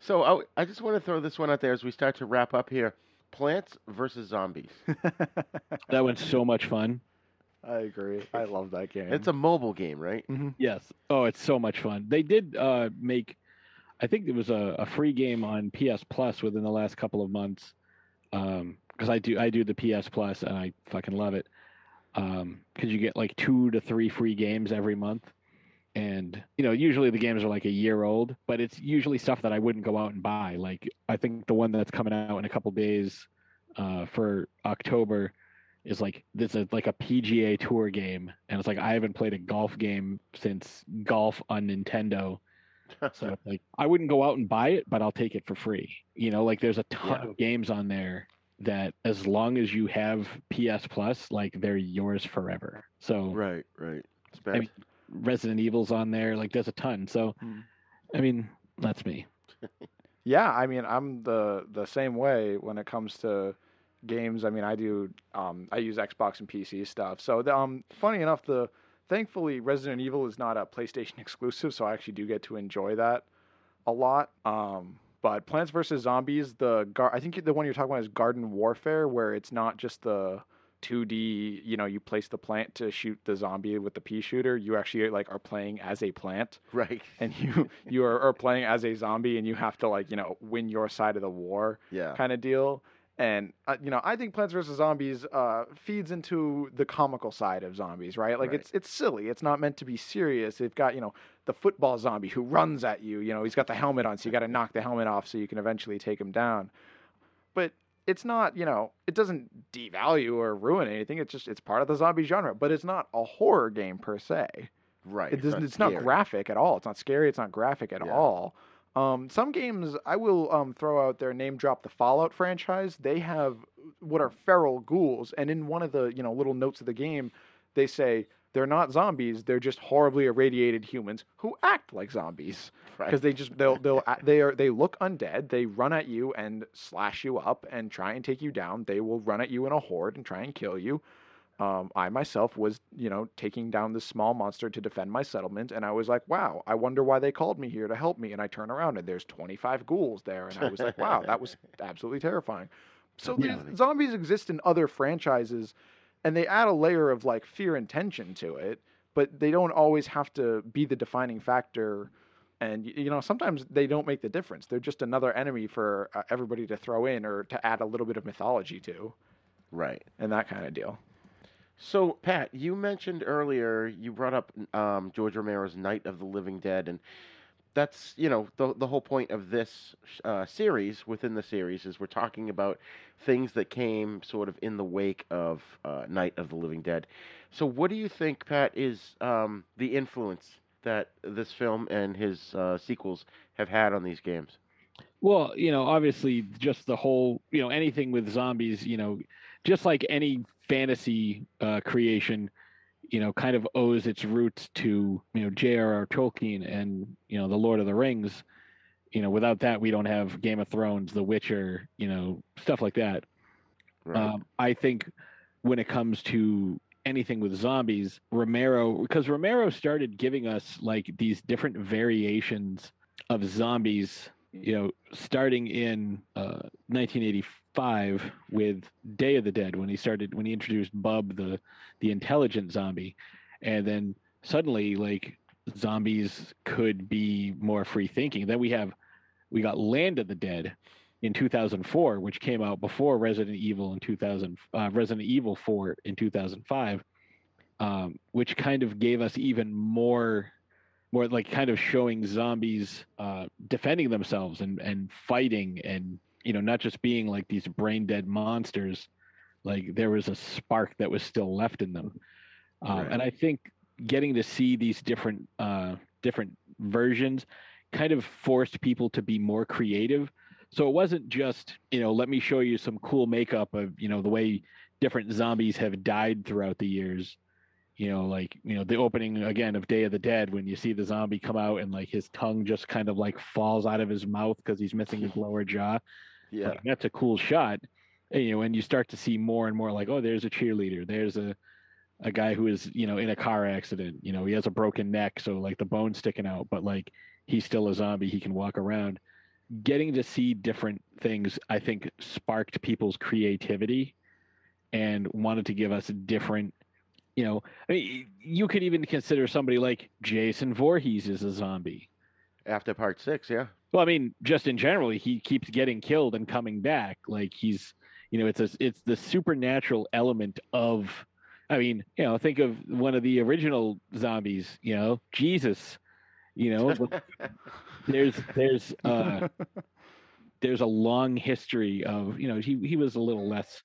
Speaker 4: so I, I just want to throw this one out there as we start to wrap up here. Plants versus zombies.
Speaker 6: That one's so much fun.
Speaker 10: I agree. I love that game.
Speaker 4: It's a mobile game, right? Mm-hmm.
Speaker 6: Yes. Oh, it's so much fun. They did uh, make, I think it was a, a free game on PS Plus within the last couple of months. Um, because I do I do the PS Plus and I fucking love it. Um, because you get like two to three free games every month, and you know usually the games are like a year old, but it's usually stuff that I wouldn't go out and buy. Like I think the one that's coming out in a couple days uh, for October is like this is like a PGA Tour game, and it's like I haven't played a golf game since golf on Nintendo. So like I wouldn't go out and buy it, but I'll take it for free. You know, like there's a ton
Speaker 4: Yeah.
Speaker 6: of games on there that as long as you have PS Plus, like they're yours forever. So
Speaker 4: right, right. It's
Speaker 6: I mean, Resident Evil's on there, like there's a ton. So
Speaker 10: Hmm.
Speaker 6: I mean, that's me.
Speaker 10: Yeah, I mean, I'm the the same way when it comes to games. I mean, I do um, I use Xbox and PC stuff. So, the, um, funny enough, the thankfully Resident Evil is not a PlayStation exclusive, so I actually do get to enjoy that a lot. Um, But Plants vs Zombies, the gar- I think the one you're talking about is Garden Warfare, where it's not just the 2D. You know, you place the plant to shoot the zombie with the pea shooter. You actually like are playing as a plant,
Speaker 4: Right.
Speaker 10: and you you are, are playing as a zombie, and you have to like you know win your side of the war
Speaker 4: Yeah.
Speaker 10: kind of deal. And uh, you know, I think Plants vs Zombies uh, feeds into the comical side of zombies, right? Like
Speaker 4: Right.
Speaker 10: it's it's silly. It's not meant to be serious. They've got you know the football zombie who runs at you. You know, he's got the helmet on, so you got to knock the helmet off so you can eventually take him down. But it's not, you know, it doesn't devalue or ruin anything. It's just it's part of the zombie genre, but it's not a horror game per se.
Speaker 4: Right.
Speaker 10: It doesn't. It's not,
Speaker 4: scary.
Speaker 10: graphic at all. It's not scary. It's not graphic at
Speaker 4: Yeah.
Speaker 10: all. Um, some games I will um, throw out there. Name drop the Fallout franchise. They have what are feral ghouls, and in one of the you know little notes of the game, they say they're not zombies. They're just horribly irradiated humans who act like zombies
Speaker 4: Right.
Speaker 10: because they just they'll they'll they are they look undead. They run at you and slash you up and try and take you down. They will run at you in a horde and try and kill you. Um, I myself was, you know, taking down this small monster to defend my settlement, and I was like, "Wow, I wonder why they called me here to help me." And I turn around and there's 25 ghouls there, and I was like, "Wow, that was absolutely terrifying." So
Speaker 4: Yeah.
Speaker 10: zombies exist in other franchises, and they add a layer of like fear and tension to it, but they don't always have to be the defining factor. And you know, sometimes they don't make the difference. They're just another enemy for uh, everybody to throw in or to add a little bit of mythology to,
Speaker 4: Right.
Speaker 10: and that kind of deal.
Speaker 4: So, Pat, you mentioned earlier you brought up um, George Romero's Night of the Living Dead, and that's you know the the whole point of this uh, series within the series is we're talking about things that came sort of in the wake of uh, Night of the Living Dead. So, what do you think, Pat, is um, the influence that this film and his uh, sequels have had on these games?
Speaker 6: Well, you know, obviously, just the whole, you know, anything with zombies, you know, just like any fantasy uh, creation, you know, kind of owes its roots to, you know, J.R.R. Tolkien and, you know, The Lord of the Rings. You know, without that, we don't have Game of Thrones, The Witcher, you know, stuff like that.
Speaker 4: Right.
Speaker 6: Um, I think when it comes to anything with zombies, Romero, because Romero started giving us like these different variations of zombies, you know, starting in uh, 1985 with Day of the Dead when he started when he introduced Bub the the intelligent zombie, and then suddenly like zombies could be more free thinking. Then we have we got Land of the Dead in 2004, which came out before Resident Evil in 2000, uh, Resident Evil 4 in 2005, um, which kind of gave us even more, more like kind of showing zombies uh, defending themselves and and fighting and you know not just being like these brain dead monsters, like there was a spark that was still left in them, um,
Speaker 4: Right.
Speaker 6: and I think getting to see these different uh, different versions kind of forced people to be more creative so it wasn't just, you know, let me show you some cool makeup of, you know, the way different zombies have died throughout the years. You know, like, you know, the opening again of Day of the Dead when you see the zombie come out and like his tongue just kind of like falls out of his mouth because he's missing his lower jaw.
Speaker 4: yeah.
Speaker 6: Like, that's a cool shot. And, you know, and you start to see more and more like, oh, there's a cheerleader. There's a a guy who is, you know, in a car accident. You know, he has a broken neck, so like the bone's sticking out, but like he's still a zombie. He can walk around. Getting to see different things, I think, sparked people's creativity and wanted to give us different. You know, I mean, you could even consider somebody like Jason Voorhees is a zombie.
Speaker 4: After part six, yeah.
Speaker 6: Well, I mean, just in general, he keeps getting killed and coming back. Like he's, you know, it's a, it's the supernatural element of. I mean, you know, think of one of the original zombies. You know, Jesus. You know, there's there's uh, there's a long history of you know he he was a little less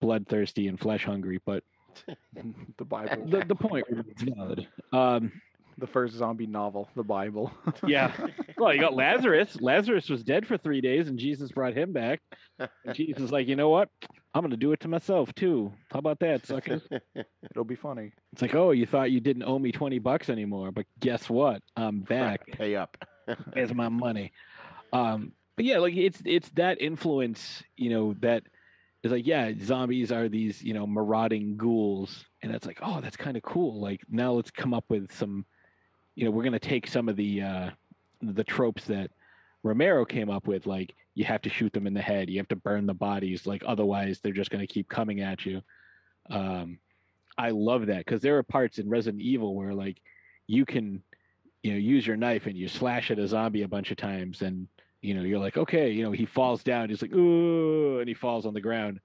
Speaker 6: bloodthirsty and flesh hungry, but
Speaker 10: the Bible,
Speaker 6: the the point remains valid. Um,
Speaker 10: the first zombie novel, the Bible.
Speaker 6: yeah. Well, you got Lazarus. Lazarus was dead for three days, and Jesus brought him back. And Jesus is like, you know what? I'm going to do it to myself too. How about that, sucker?
Speaker 10: It'll be funny.
Speaker 6: It's like, oh, you thought you didn't owe me twenty bucks anymore, but guess what? I'm back.
Speaker 4: Pay up.
Speaker 6: Here's my money. Um, but yeah, like it's it's that influence, you know, that is like, yeah, zombies are these, you know, marauding ghouls, and it's like, oh, that's kind of cool. Like now let's come up with some, you know, we're gonna take some of the uh, the tropes that Romero came up with, like you have to shoot them in the head, you have to burn the bodies, like otherwise they're just going to keep coming at you. Um, I love that because there are parts in Resident Evil where like you can, you know, use your knife and you slash at a zombie a bunch of times, and you know you're like, okay, you know, he falls down, he's like, ooh, and he falls on the ground,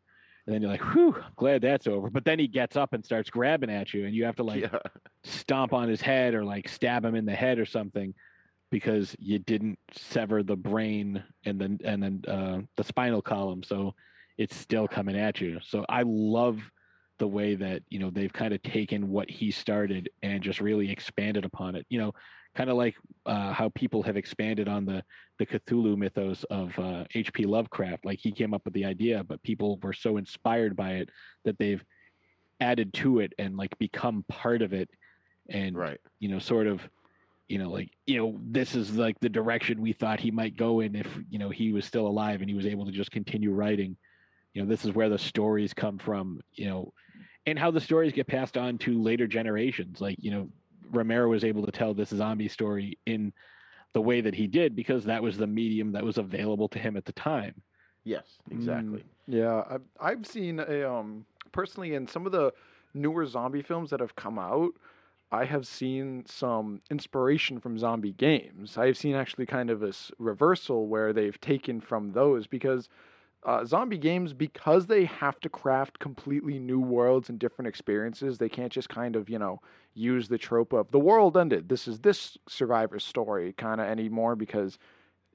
Speaker 6: and then you're like, whew, glad that's over. But then he gets up and starts grabbing at you, and you have to like
Speaker 4: Yeah.
Speaker 6: stomp on his head or like stab him in the head or something because you didn't sever the brain and then and then uh, the spinal column so it's still coming at you so i love the way that you know they've kind of taken what he started and just really expanded upon it you know kind of like uh, how people have expanded on the the cthulhu mythos of uh, hp lovecraft. Like he came up with the idea but people were so inspired by it that they've added to it and like become part of it and
Speaker 4: Right.
Speaker 6: you know sort of you know like you know this is like the direction we thought he might go in if you know he was still alive and he was able to just continue writing. You know this is where the stories come from you know and how the stories get passed on to later generations. Like you know romero was able to tell this zombie story in the way that he did because that was the medium that was available to him at the time
Speaker 4: Yes, exactly.
Speaker 10: Mm, yeah, I've, I've seen a um personally in some of the newer zombie films that have come out. I have seen some inspiration from zombie games. I've seen actually kind of a reversal where they've taken from those because uh, zombie games, because they have to craft completely new worlds and different experiences, they can't just kind of, you know, use the trope of the world ended. This is this survivor's story kind of anymore because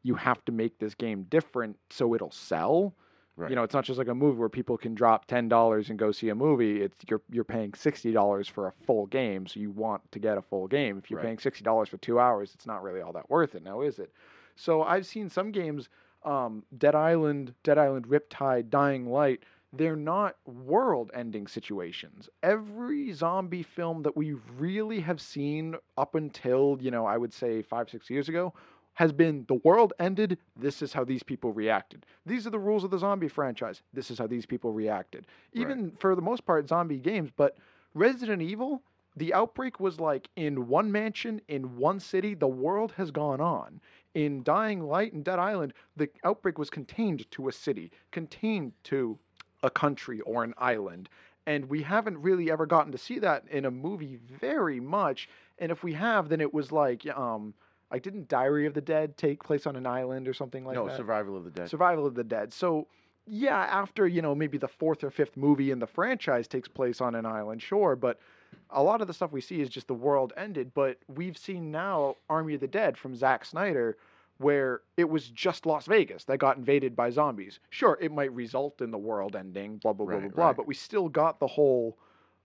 Speaker 10: you have to make this game different so it'll sell.
Speaker 4: Right.
Speaker 10: You know, it's not just like a movie where people can drop ten dollars and go see a movie. It's you're you're paying sixty dollars for a full game, so you want to get a full game. If you're
Speaker 4: Right.
Speaker 10: paying sixty dollars for two hours, it's not really all that worth it now, is it? So I've seen some games, um, Dead Island, Dead Island, Riptide, Dying Light. They're not world-ending situations. Every zombie film that we really have seen up until you know, I would say five, six years ago, has been the world ended. This is how these people reacted. These are the rules of the zombie franchise. This is how these people reacted. Even for the most part, zombie games. But Resident Evil, the outbreak was like in one mansion, in one city. The world has gone on. In Dying Light and Dead Island, the outbreak was contained to a city, contained to a country or an island. And we haven't really ever gotten to see that in a movie very much. And if we have, then it was like, um, like didn't Diary of the Dead take place on an island or something like
Speaker 4: no,
Speaker 10: that?
Speaker 4: No, Survival of the Dead.
Speaker 10: Survival of the Dead. So, yeah, after, you know, maybe the fourth or fifth movie in the franchise takes place on an island, sure, but a lot of the stuff we see is just the world ended. But we've seen now Army of the Dead from Zack Snyder, where it was just Las Vegas that got invaded by zombies. Sure, it might result in the world ending, blah, blah, blah,
Speaker 4: Right,
Speaker 10: blah, blah,
Speaker 4: right.
Speaker 10: but we still got the whole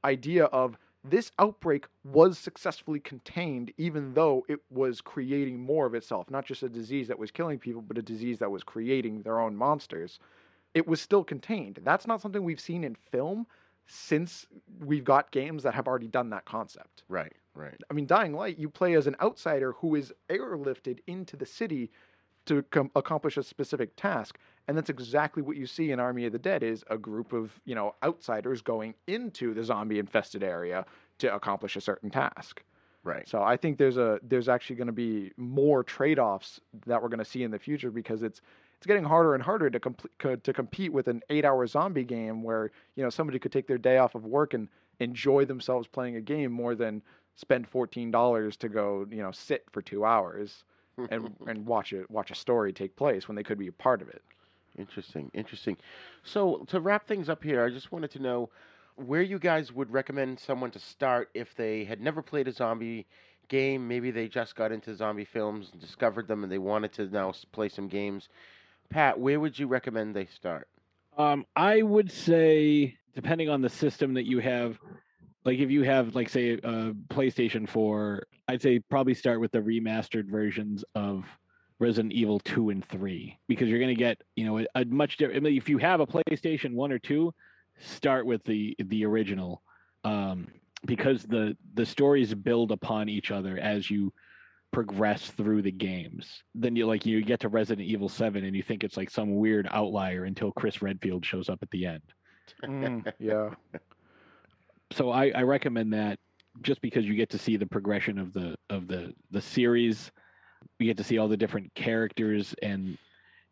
Speaker 10: idea of this outbreak was successfully contained, even though it was creating more of itself. Not just a disease that was killing people, but a disease that was creating their own monsters. It was still contained. That's not something we've seen in film since we've got games that have already done that concept.
Speaker 4: Right, right.
Speaker 10: I mean, Dying Light, you play as an outsider who is airlifted into the city to com- accomplish a specific task, and that's exactly what you see in Army of the Dead: is a group of you know outsiders going into the zombie-infested area to accomplish a certain task.
Speaker 4: Right.
Speaker 10: So I think there's a there's actually going to be more trade-offs that we're going to see in the future because it's it's getting harder and harder to complete to compete with an eight-hour zombie game where you know somebody could take their day off of work and enjoy themselves playing a game more than spend fourteen dollars to go you know sit for two hours and and watch a watch a story take place when they could be a part of it.
Speaker 4: Interesting, interesting. So to wrap things up here, I just wanted to know where you guys would recommend someone to start if they had never played a zombie game. Maybe they just got into zombie films and discovered them, and they wanted to now play some games. Pat, where would you recommend they start?
Speaker 6: Um, I would say, depending on the system that you have, like if you have, like, say, a PlayStation 4, I'd say probably start with the remastered versions of Resident Evil 2 and 3 because you're going to get, you know, a, a much different. I mean, if you have a PlayStation 1 or 2, start with the the original um, because the the stories build upon each other as you progress through the games. Then you like you get to Resident Evil 7 and you think it's like some weird outlier until Chris Redfield shows up at the end.
Speaker 10: Mm, yeah.
Speaker 6: So I, I recommend that just because you get to see the progression of the of the the series. You get to see all the different characters and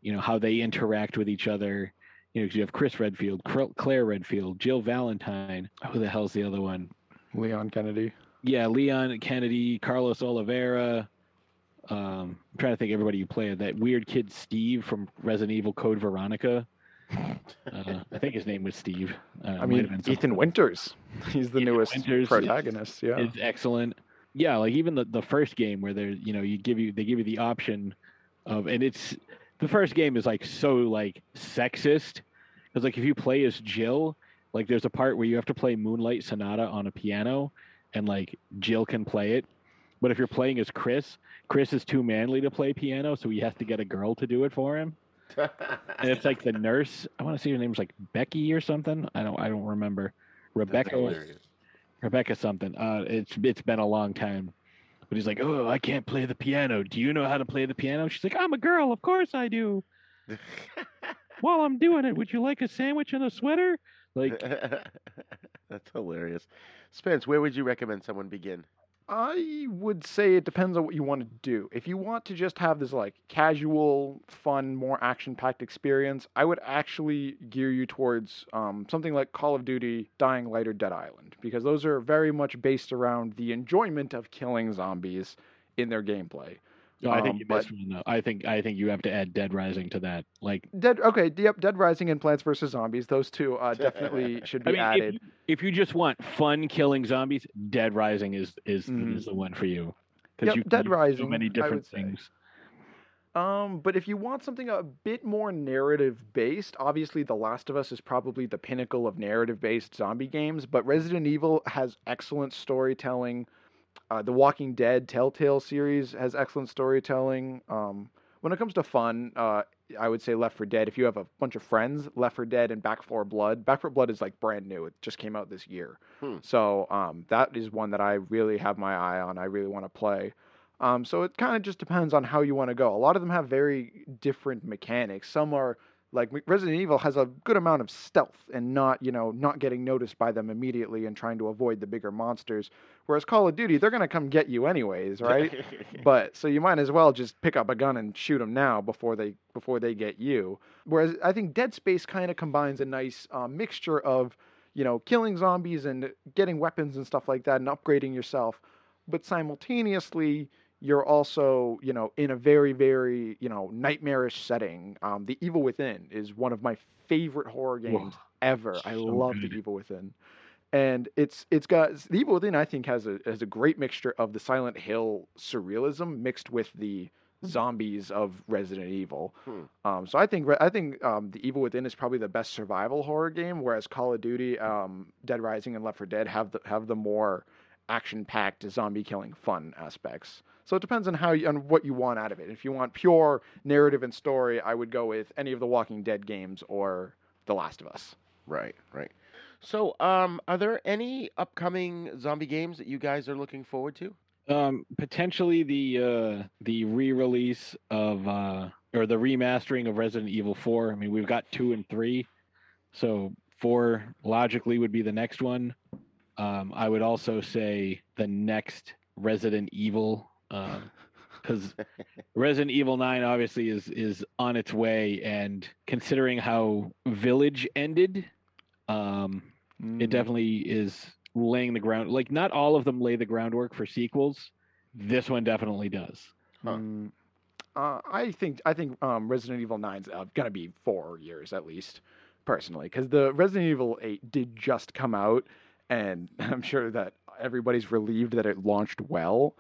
Speaker 6: you know how they interact with each other. You know, 'cause you have Chris Redfield, Claire Redfield, Jill Valentine. Who the hell's the other one?
Speaker 10: Leon Kennedy.
Speaker 6: Yeah, Leon Kennedy, Carlos Oliveira. Um, I'm trying to think of everybody you play. That weird kid Steve from Resident Evil Code Veronica. Uh, I think his name was Steve. Uh,
Speaker 10: I mean, Ethan Winters. He's the newest
Speaker 6: Winters is-
Speaker 10: protagonist. Yeah.
Speaker 6: is excellent. Yeah, like even the, the first game where they're you know you give you they give you the option of and it's the first game is like so like sexist because like if you play as Jill, like there's a part where you have to play Moonlight Sonata on a piano and like Jill can play it, but if you're playing as Chris, Chris is too manly to play piano, so he has to get a girl to do it for him. and it's like the nurse. I want to say her name's like Becky or something. I don't. I don't remember. Rebecca. Rebecca something. Uh, it's it's been a long time. But he's like, oh, I can't play the piano. Do you know how to play the piano? She's like, I'm a girl. Of course I do. While I'm doing it, would you like a sandwich and a sweater? Like,
Speaker 4: That's hilarious. Spence, where would you recommend someone begin?
Speaker 10: I would say it depends on what you want to do. If you want to just have this like casual, fun, more action-packed experience, I would actually gear you towards um, something like Call of Duty, Dying Light, or Dead Island, because those are very much based around the enjoyment of killing zombies in their gameplay.
Speaker 6: No, I think
Speaker 10: Um,
Speaker 6: you
Speaker 10: but-
Speaker 6: missed one though. I think I think you have to add Dead Rising to that. Like,
Speaker 10: Dead. Okay. Yep. Dead Rising and Plants vs Zombies. Those two uh, definitely should be
Speaker 6: I mean, if
Speaker 10: added.
Speaker 6: you, if you just want fun killing zombies, Dead Rising is is
Speaker 10: Mhm.
Speaker 6: is the one for you.
Speaker 10: Yep,
Speaker 6: you
Speaker 10: Dead Rising,
Speaker 6: So many different
Speaker 10: would say.
Speaker 6: things.
Speaker 10: Um, but if you want something a bit more narrative based, obviously The Last of Us is probably the pinnacle of narrative based zombie games, but Resident Evil has excellent storytelling. Uh, the Walking Dead Telltale series has excellent storytelling. Um, when it comes to fun, uh, I would say Left 4 Dead. If you have a bunch of friends, Left 4 Dead and Back 4 Blood. Back 4 Blood is like brand new. It just came out this year.
Speaker 4: Hmm.
Speaker 10: So um, that is one that I really have my eye on. I really want to play. Um, so it kind of just depends on how you want to go. A lot of them have very different mechanics. Some are like Resident Evil has a good amount of stealth and not, you know, not getting noticed by them immediately and trying to avoid the bigger monsters. Whereas Call of Duty, they're going to come get you anyways, right? but so you might as well just pick up a gun and shoot them now before they before they get you. Whereas I think Dead Space kind of combines a nice uh, mixture of you know killing zombies and getting weapons and stuff like that and upgrading yourself, but simultaneously you're also you know in a very very you know nightmarish setting. Um, the Evil Within is one of my favorite horror games ever. I
Speaker 6: so
Speaker 10: love
Speaker 6: good.
Speaker 10: the Evil Within and it's it's got the Evil Within. I think has a has a great mixture of the Silent Hill surrealism mixed with the zombies of Resident Evil.
Speaker 4: Hmm.
Speaker 10: Um, so I think I think um, the Evil Within is probably the best survival horror game, whereas Call of Duty, um, Dead Rising, and Left 4 Dead have the have the more action packed zombie killing fun aspects. So it depends on how you, on what you want out of it. If you want pure narrative and story, I would go with any of the Walking Dead games or The Last of Us.
Speaker 4: Right, right. So, um, are there any upcoming zombie games that you guys are looking forward to?
Speaker 6: Um, potentially the uh, the re-release of uh, or the remastering of Resident Evil Four. I mean, we've got two and three, so four logically would be the next one. Um, I would also say the next Resident Evil, because Resident Evil Nine obviously is is on its way, and considering how Village ended, um, it definitely is laying the ground. Like not all of them lay the groundwork for sequels. This one definitely does.
Speaker 10: Mm, uh, I think I think um, Resident Evil 9's uh, gonna be four years at least, personally, because the Resident Evil 8 did just come out, and I'm sure that everybody's relieved that it launched well.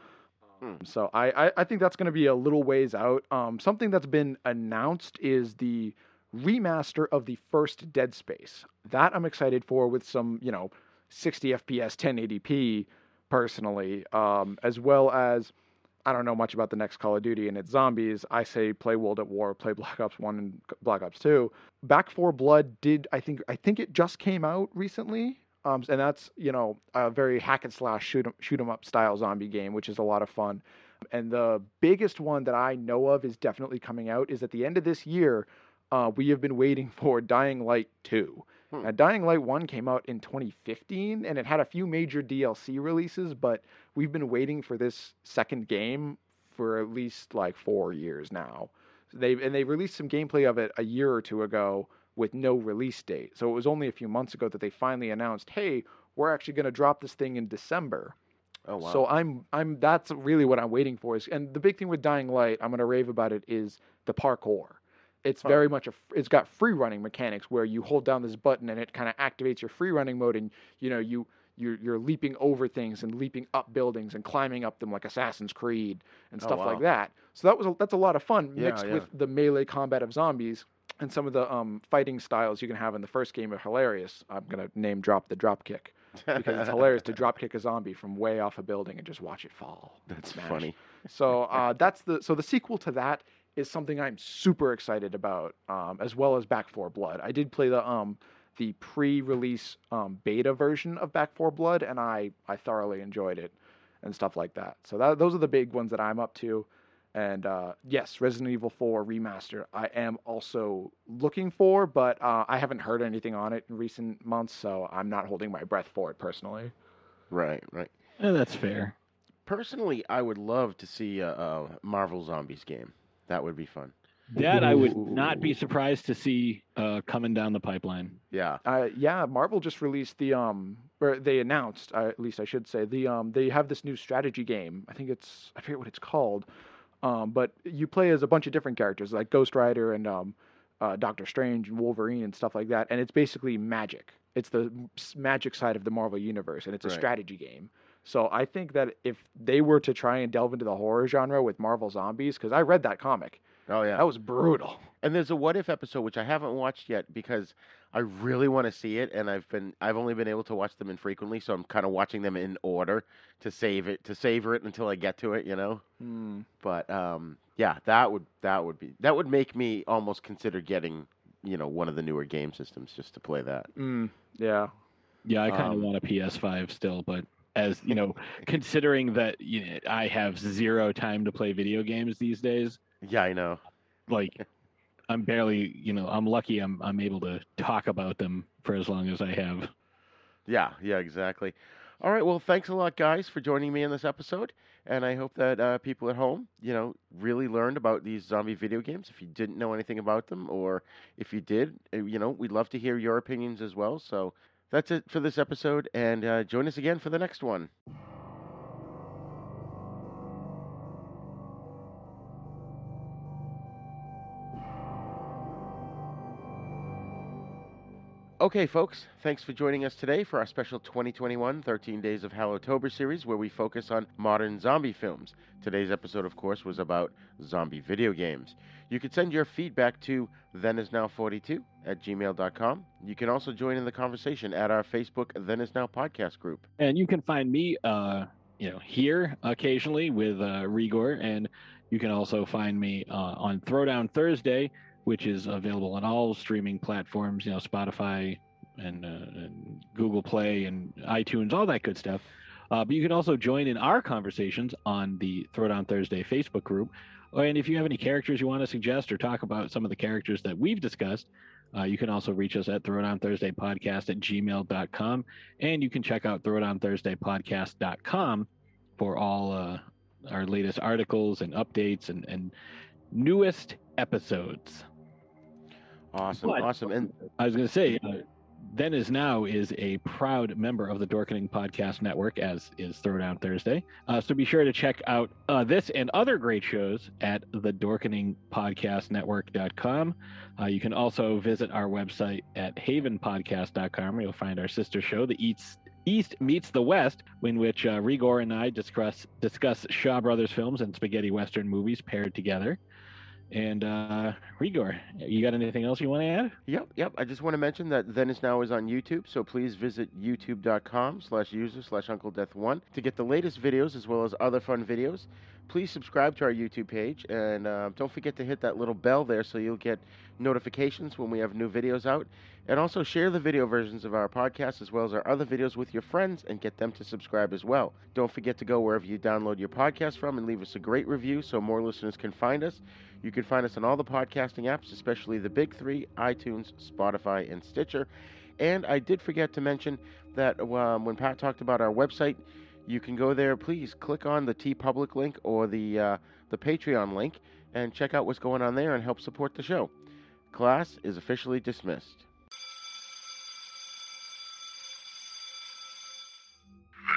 Speaker 10: Um, So I, I, I think that's going to be a little ways out. Um, something that's been announced is the remaster of the first Dead Space. That I'm excited for with some, you know, 60 FPS, 1080p, personally, um, as well as I don't know much about the next Call of Duty and its zombies. I say play World at War, play Black Ops One and Black Ops Two. Back 4 Blood did I think I think it just came out recently. Um, and that's you know a very hack and slash shoot 'em, shoot 'em up style zombie game, which is a lot of fun. And the biggest one that I know of is definitely coming out is at the end of this year. Uh, we have been waiting for Dying Light 2. Now, Dying Light 1 came out in 2015 and it had a few major DLC releases, but we've been waiting for this second game for at least like four years now. They've, and they released some gameplay of it a year or two ago with no release date. So it was only a few months ago that they finally announced, "Hey, we're actually going to drop this thing in December."
Speaker 4: Oh wow.
Speaker 10: So I'm I'm that's really what I'm waiting for is and the big thing with Dying Light, I'm gonna rave about it is the parkour. It's
Speaker 4: Huh.
Speaker 10: very much a it's got free running mechanics where you hold down this button and it kind of activates your free running mode and you know you you're, you're leaping over things and leaping up buildings and climbing up them like Assassin's Creed and
Speaker 4: Oh,
Speaker 10: stuff
Speaker 4: wow.
Speaker 10: like that. So that was a, that's a lot of fun
Speaker 4: Yeah,
Speaker 10: mixed
Speaker 4: yeah.
Speaker 10: with the melee combat of zombies and some of the um, fighting styles you can have in the first game are hilarious. I'm gonna name drop the drop kick because it's hilarious to drop kick a zombie from way off a building and just watch it fall.
Speaker 4: That's
Speaker 10: smash.
Speaker 4: funny.
Speaker 10: So uh, that's the so the sequel to that is something I'm super excited about, um, as well as Back 4 Blood. I did play the um, the pre-release um, beta version of Back 4 Blood, and I I thoroughly enjoyed it and stuff like that. So that, those are the big ones that I'm up to. And uh, yes, Resident Evil 4 remaster. I am also looking for, but uh, I haven't heard anything on it in recent months, so I'm not holding my breath for it personally.
Speaker 4: Right, right.
Speaker 6: Eh, that's fair.
Speaker 4: Personally, I would love to see a, a Marvel Zombies game. That would be fun.
Speaker 6: That I would not be surprised to see uh, coming down the pipeline.
Speaker 4: Yeah.
Speaker 10: Uh, yeah, Marvel just released the um, or they announced, uh, at least I should say, the um, they have this new strategy game. I think it's I forget what it's called, um, but you play as a bunch of different characters like Ghost Rider and um, uh, Doctor Strange and Wolverine and stuff like that, and it's basically magic. It's the magic side of the Marvel universe, and it's a
Speaker 4: Right.
Speaker 10: strategy game. So I think that if they were to try and delve into the horror genre with Marvel Zombies, because I read that comic,
Speaker 4: Oh yeah.
Speaker 10: that was brutal.
Speaker 4: And there's a what if episode which I haven't watched yet because I really want to see it and I've been I've only been able to watch them infrequently, so I'm kind of watching them in order to save it to savor it until I get to it, you know.
Speaker 10: Hmm.
Speaker 4: But um yeah, that would that would be that would make me almost consider getting, you know, one of the newer game systems just to play that.
Speaker 10: Mm, yeah.
Speaker 6: Yeah, I kind of
Speaker 4: Um,
Speaker 6: want a PS5 still, but as you know, considering that you know, I have zero time to play video games these days,
Speaker 4: Yeah, I know.
Speaker 6: like I'm barely, you know, I'm lucky I'm I'm able to talk about them for as long as I have.
Speaker 4: Yeah, yeah, exactly. All right, well, thanks a lot, guys, for joining me in this episode, and I hope that uh, people at home, you know, really learned about these zombie video games. If you didn't know anything about them, or if you did, uh, you know, we'd love to hear your opinions as well. So that's it for this episode, and uh, join us again for the next one. Okay, folks, thanks for joining us today for our special 2021 13 Days of Hallowtober series where we focus on modern zombie films. Today's episode, of course, was about zombie video games. You can send your feedback to thenisnow42 at gmail.com. You can also join in the conversation at our Facebook Then Is Now podcast group.
Speaker 6: And you can find me, uh, you know, here occasionally with uh, Rigor, and you can also find me uh, on Throwdown Thursday, which is available on all streaming platforms, you know, Spotify and, uh, and Google Play and iTunes, all that good stuff. Uh, but you can also join in our conversations on the Throwdown Thursday Facebook group. And if you have any characters you want to suggest or talk about some of the characters that we've discussed, uh, you can also reach us at Throwdown Thursday Podcast at gmail.com. And you can check out throwdownthursdaypodcast.com for all uh, our latest articles and updates and, and newest episodes.
Speaker 4: Awesome,
Speaker 6: But-
Speaker 4: awesome. And
Speaker 6: I was going to say, uh, Then Is Now is a proud member of the Dorkening Podcast Network, as is Throwdown Thursday. Uh, so be sure to check out uh, this and other great shows at the Dorkening Podcast Network.com. Uh, you can also visit our website at havenpodcast.com where you'll find our sister show, The East, East Meets the West, in which uh, Rigor and I discuss, discuss Shaw Brothers films and spaghetti western movies paired together. And uh, Rigor, you got anything else you want to add?
Speaker 4: Yep, yep. I just want to mention that Then Is Now is on YouTube, so please visit youtube.com slash user slash Uncle Death One to get the latest videos as well as other fun videos. Please subscribe to our YouTube page and uh, don't forget to hit that little bell there so you'll get notifications when we have new videos out. And also share the video versions of our podcast as well as our other videos with your friends and get them to subscribe as well. Don't forget to go wherever you download your podcast from and leave us a great review so more listeners can find us. You can find us on all the podcasting apps, especially the big three iTunes, Spotify, and Stitcher. And I did forget to mention that um, when Pat talked about our website, you can go there. Please click on the TeePublic link or the uh, the Patreon link and check out what's going on there and help support the show. Class is officially dismissed.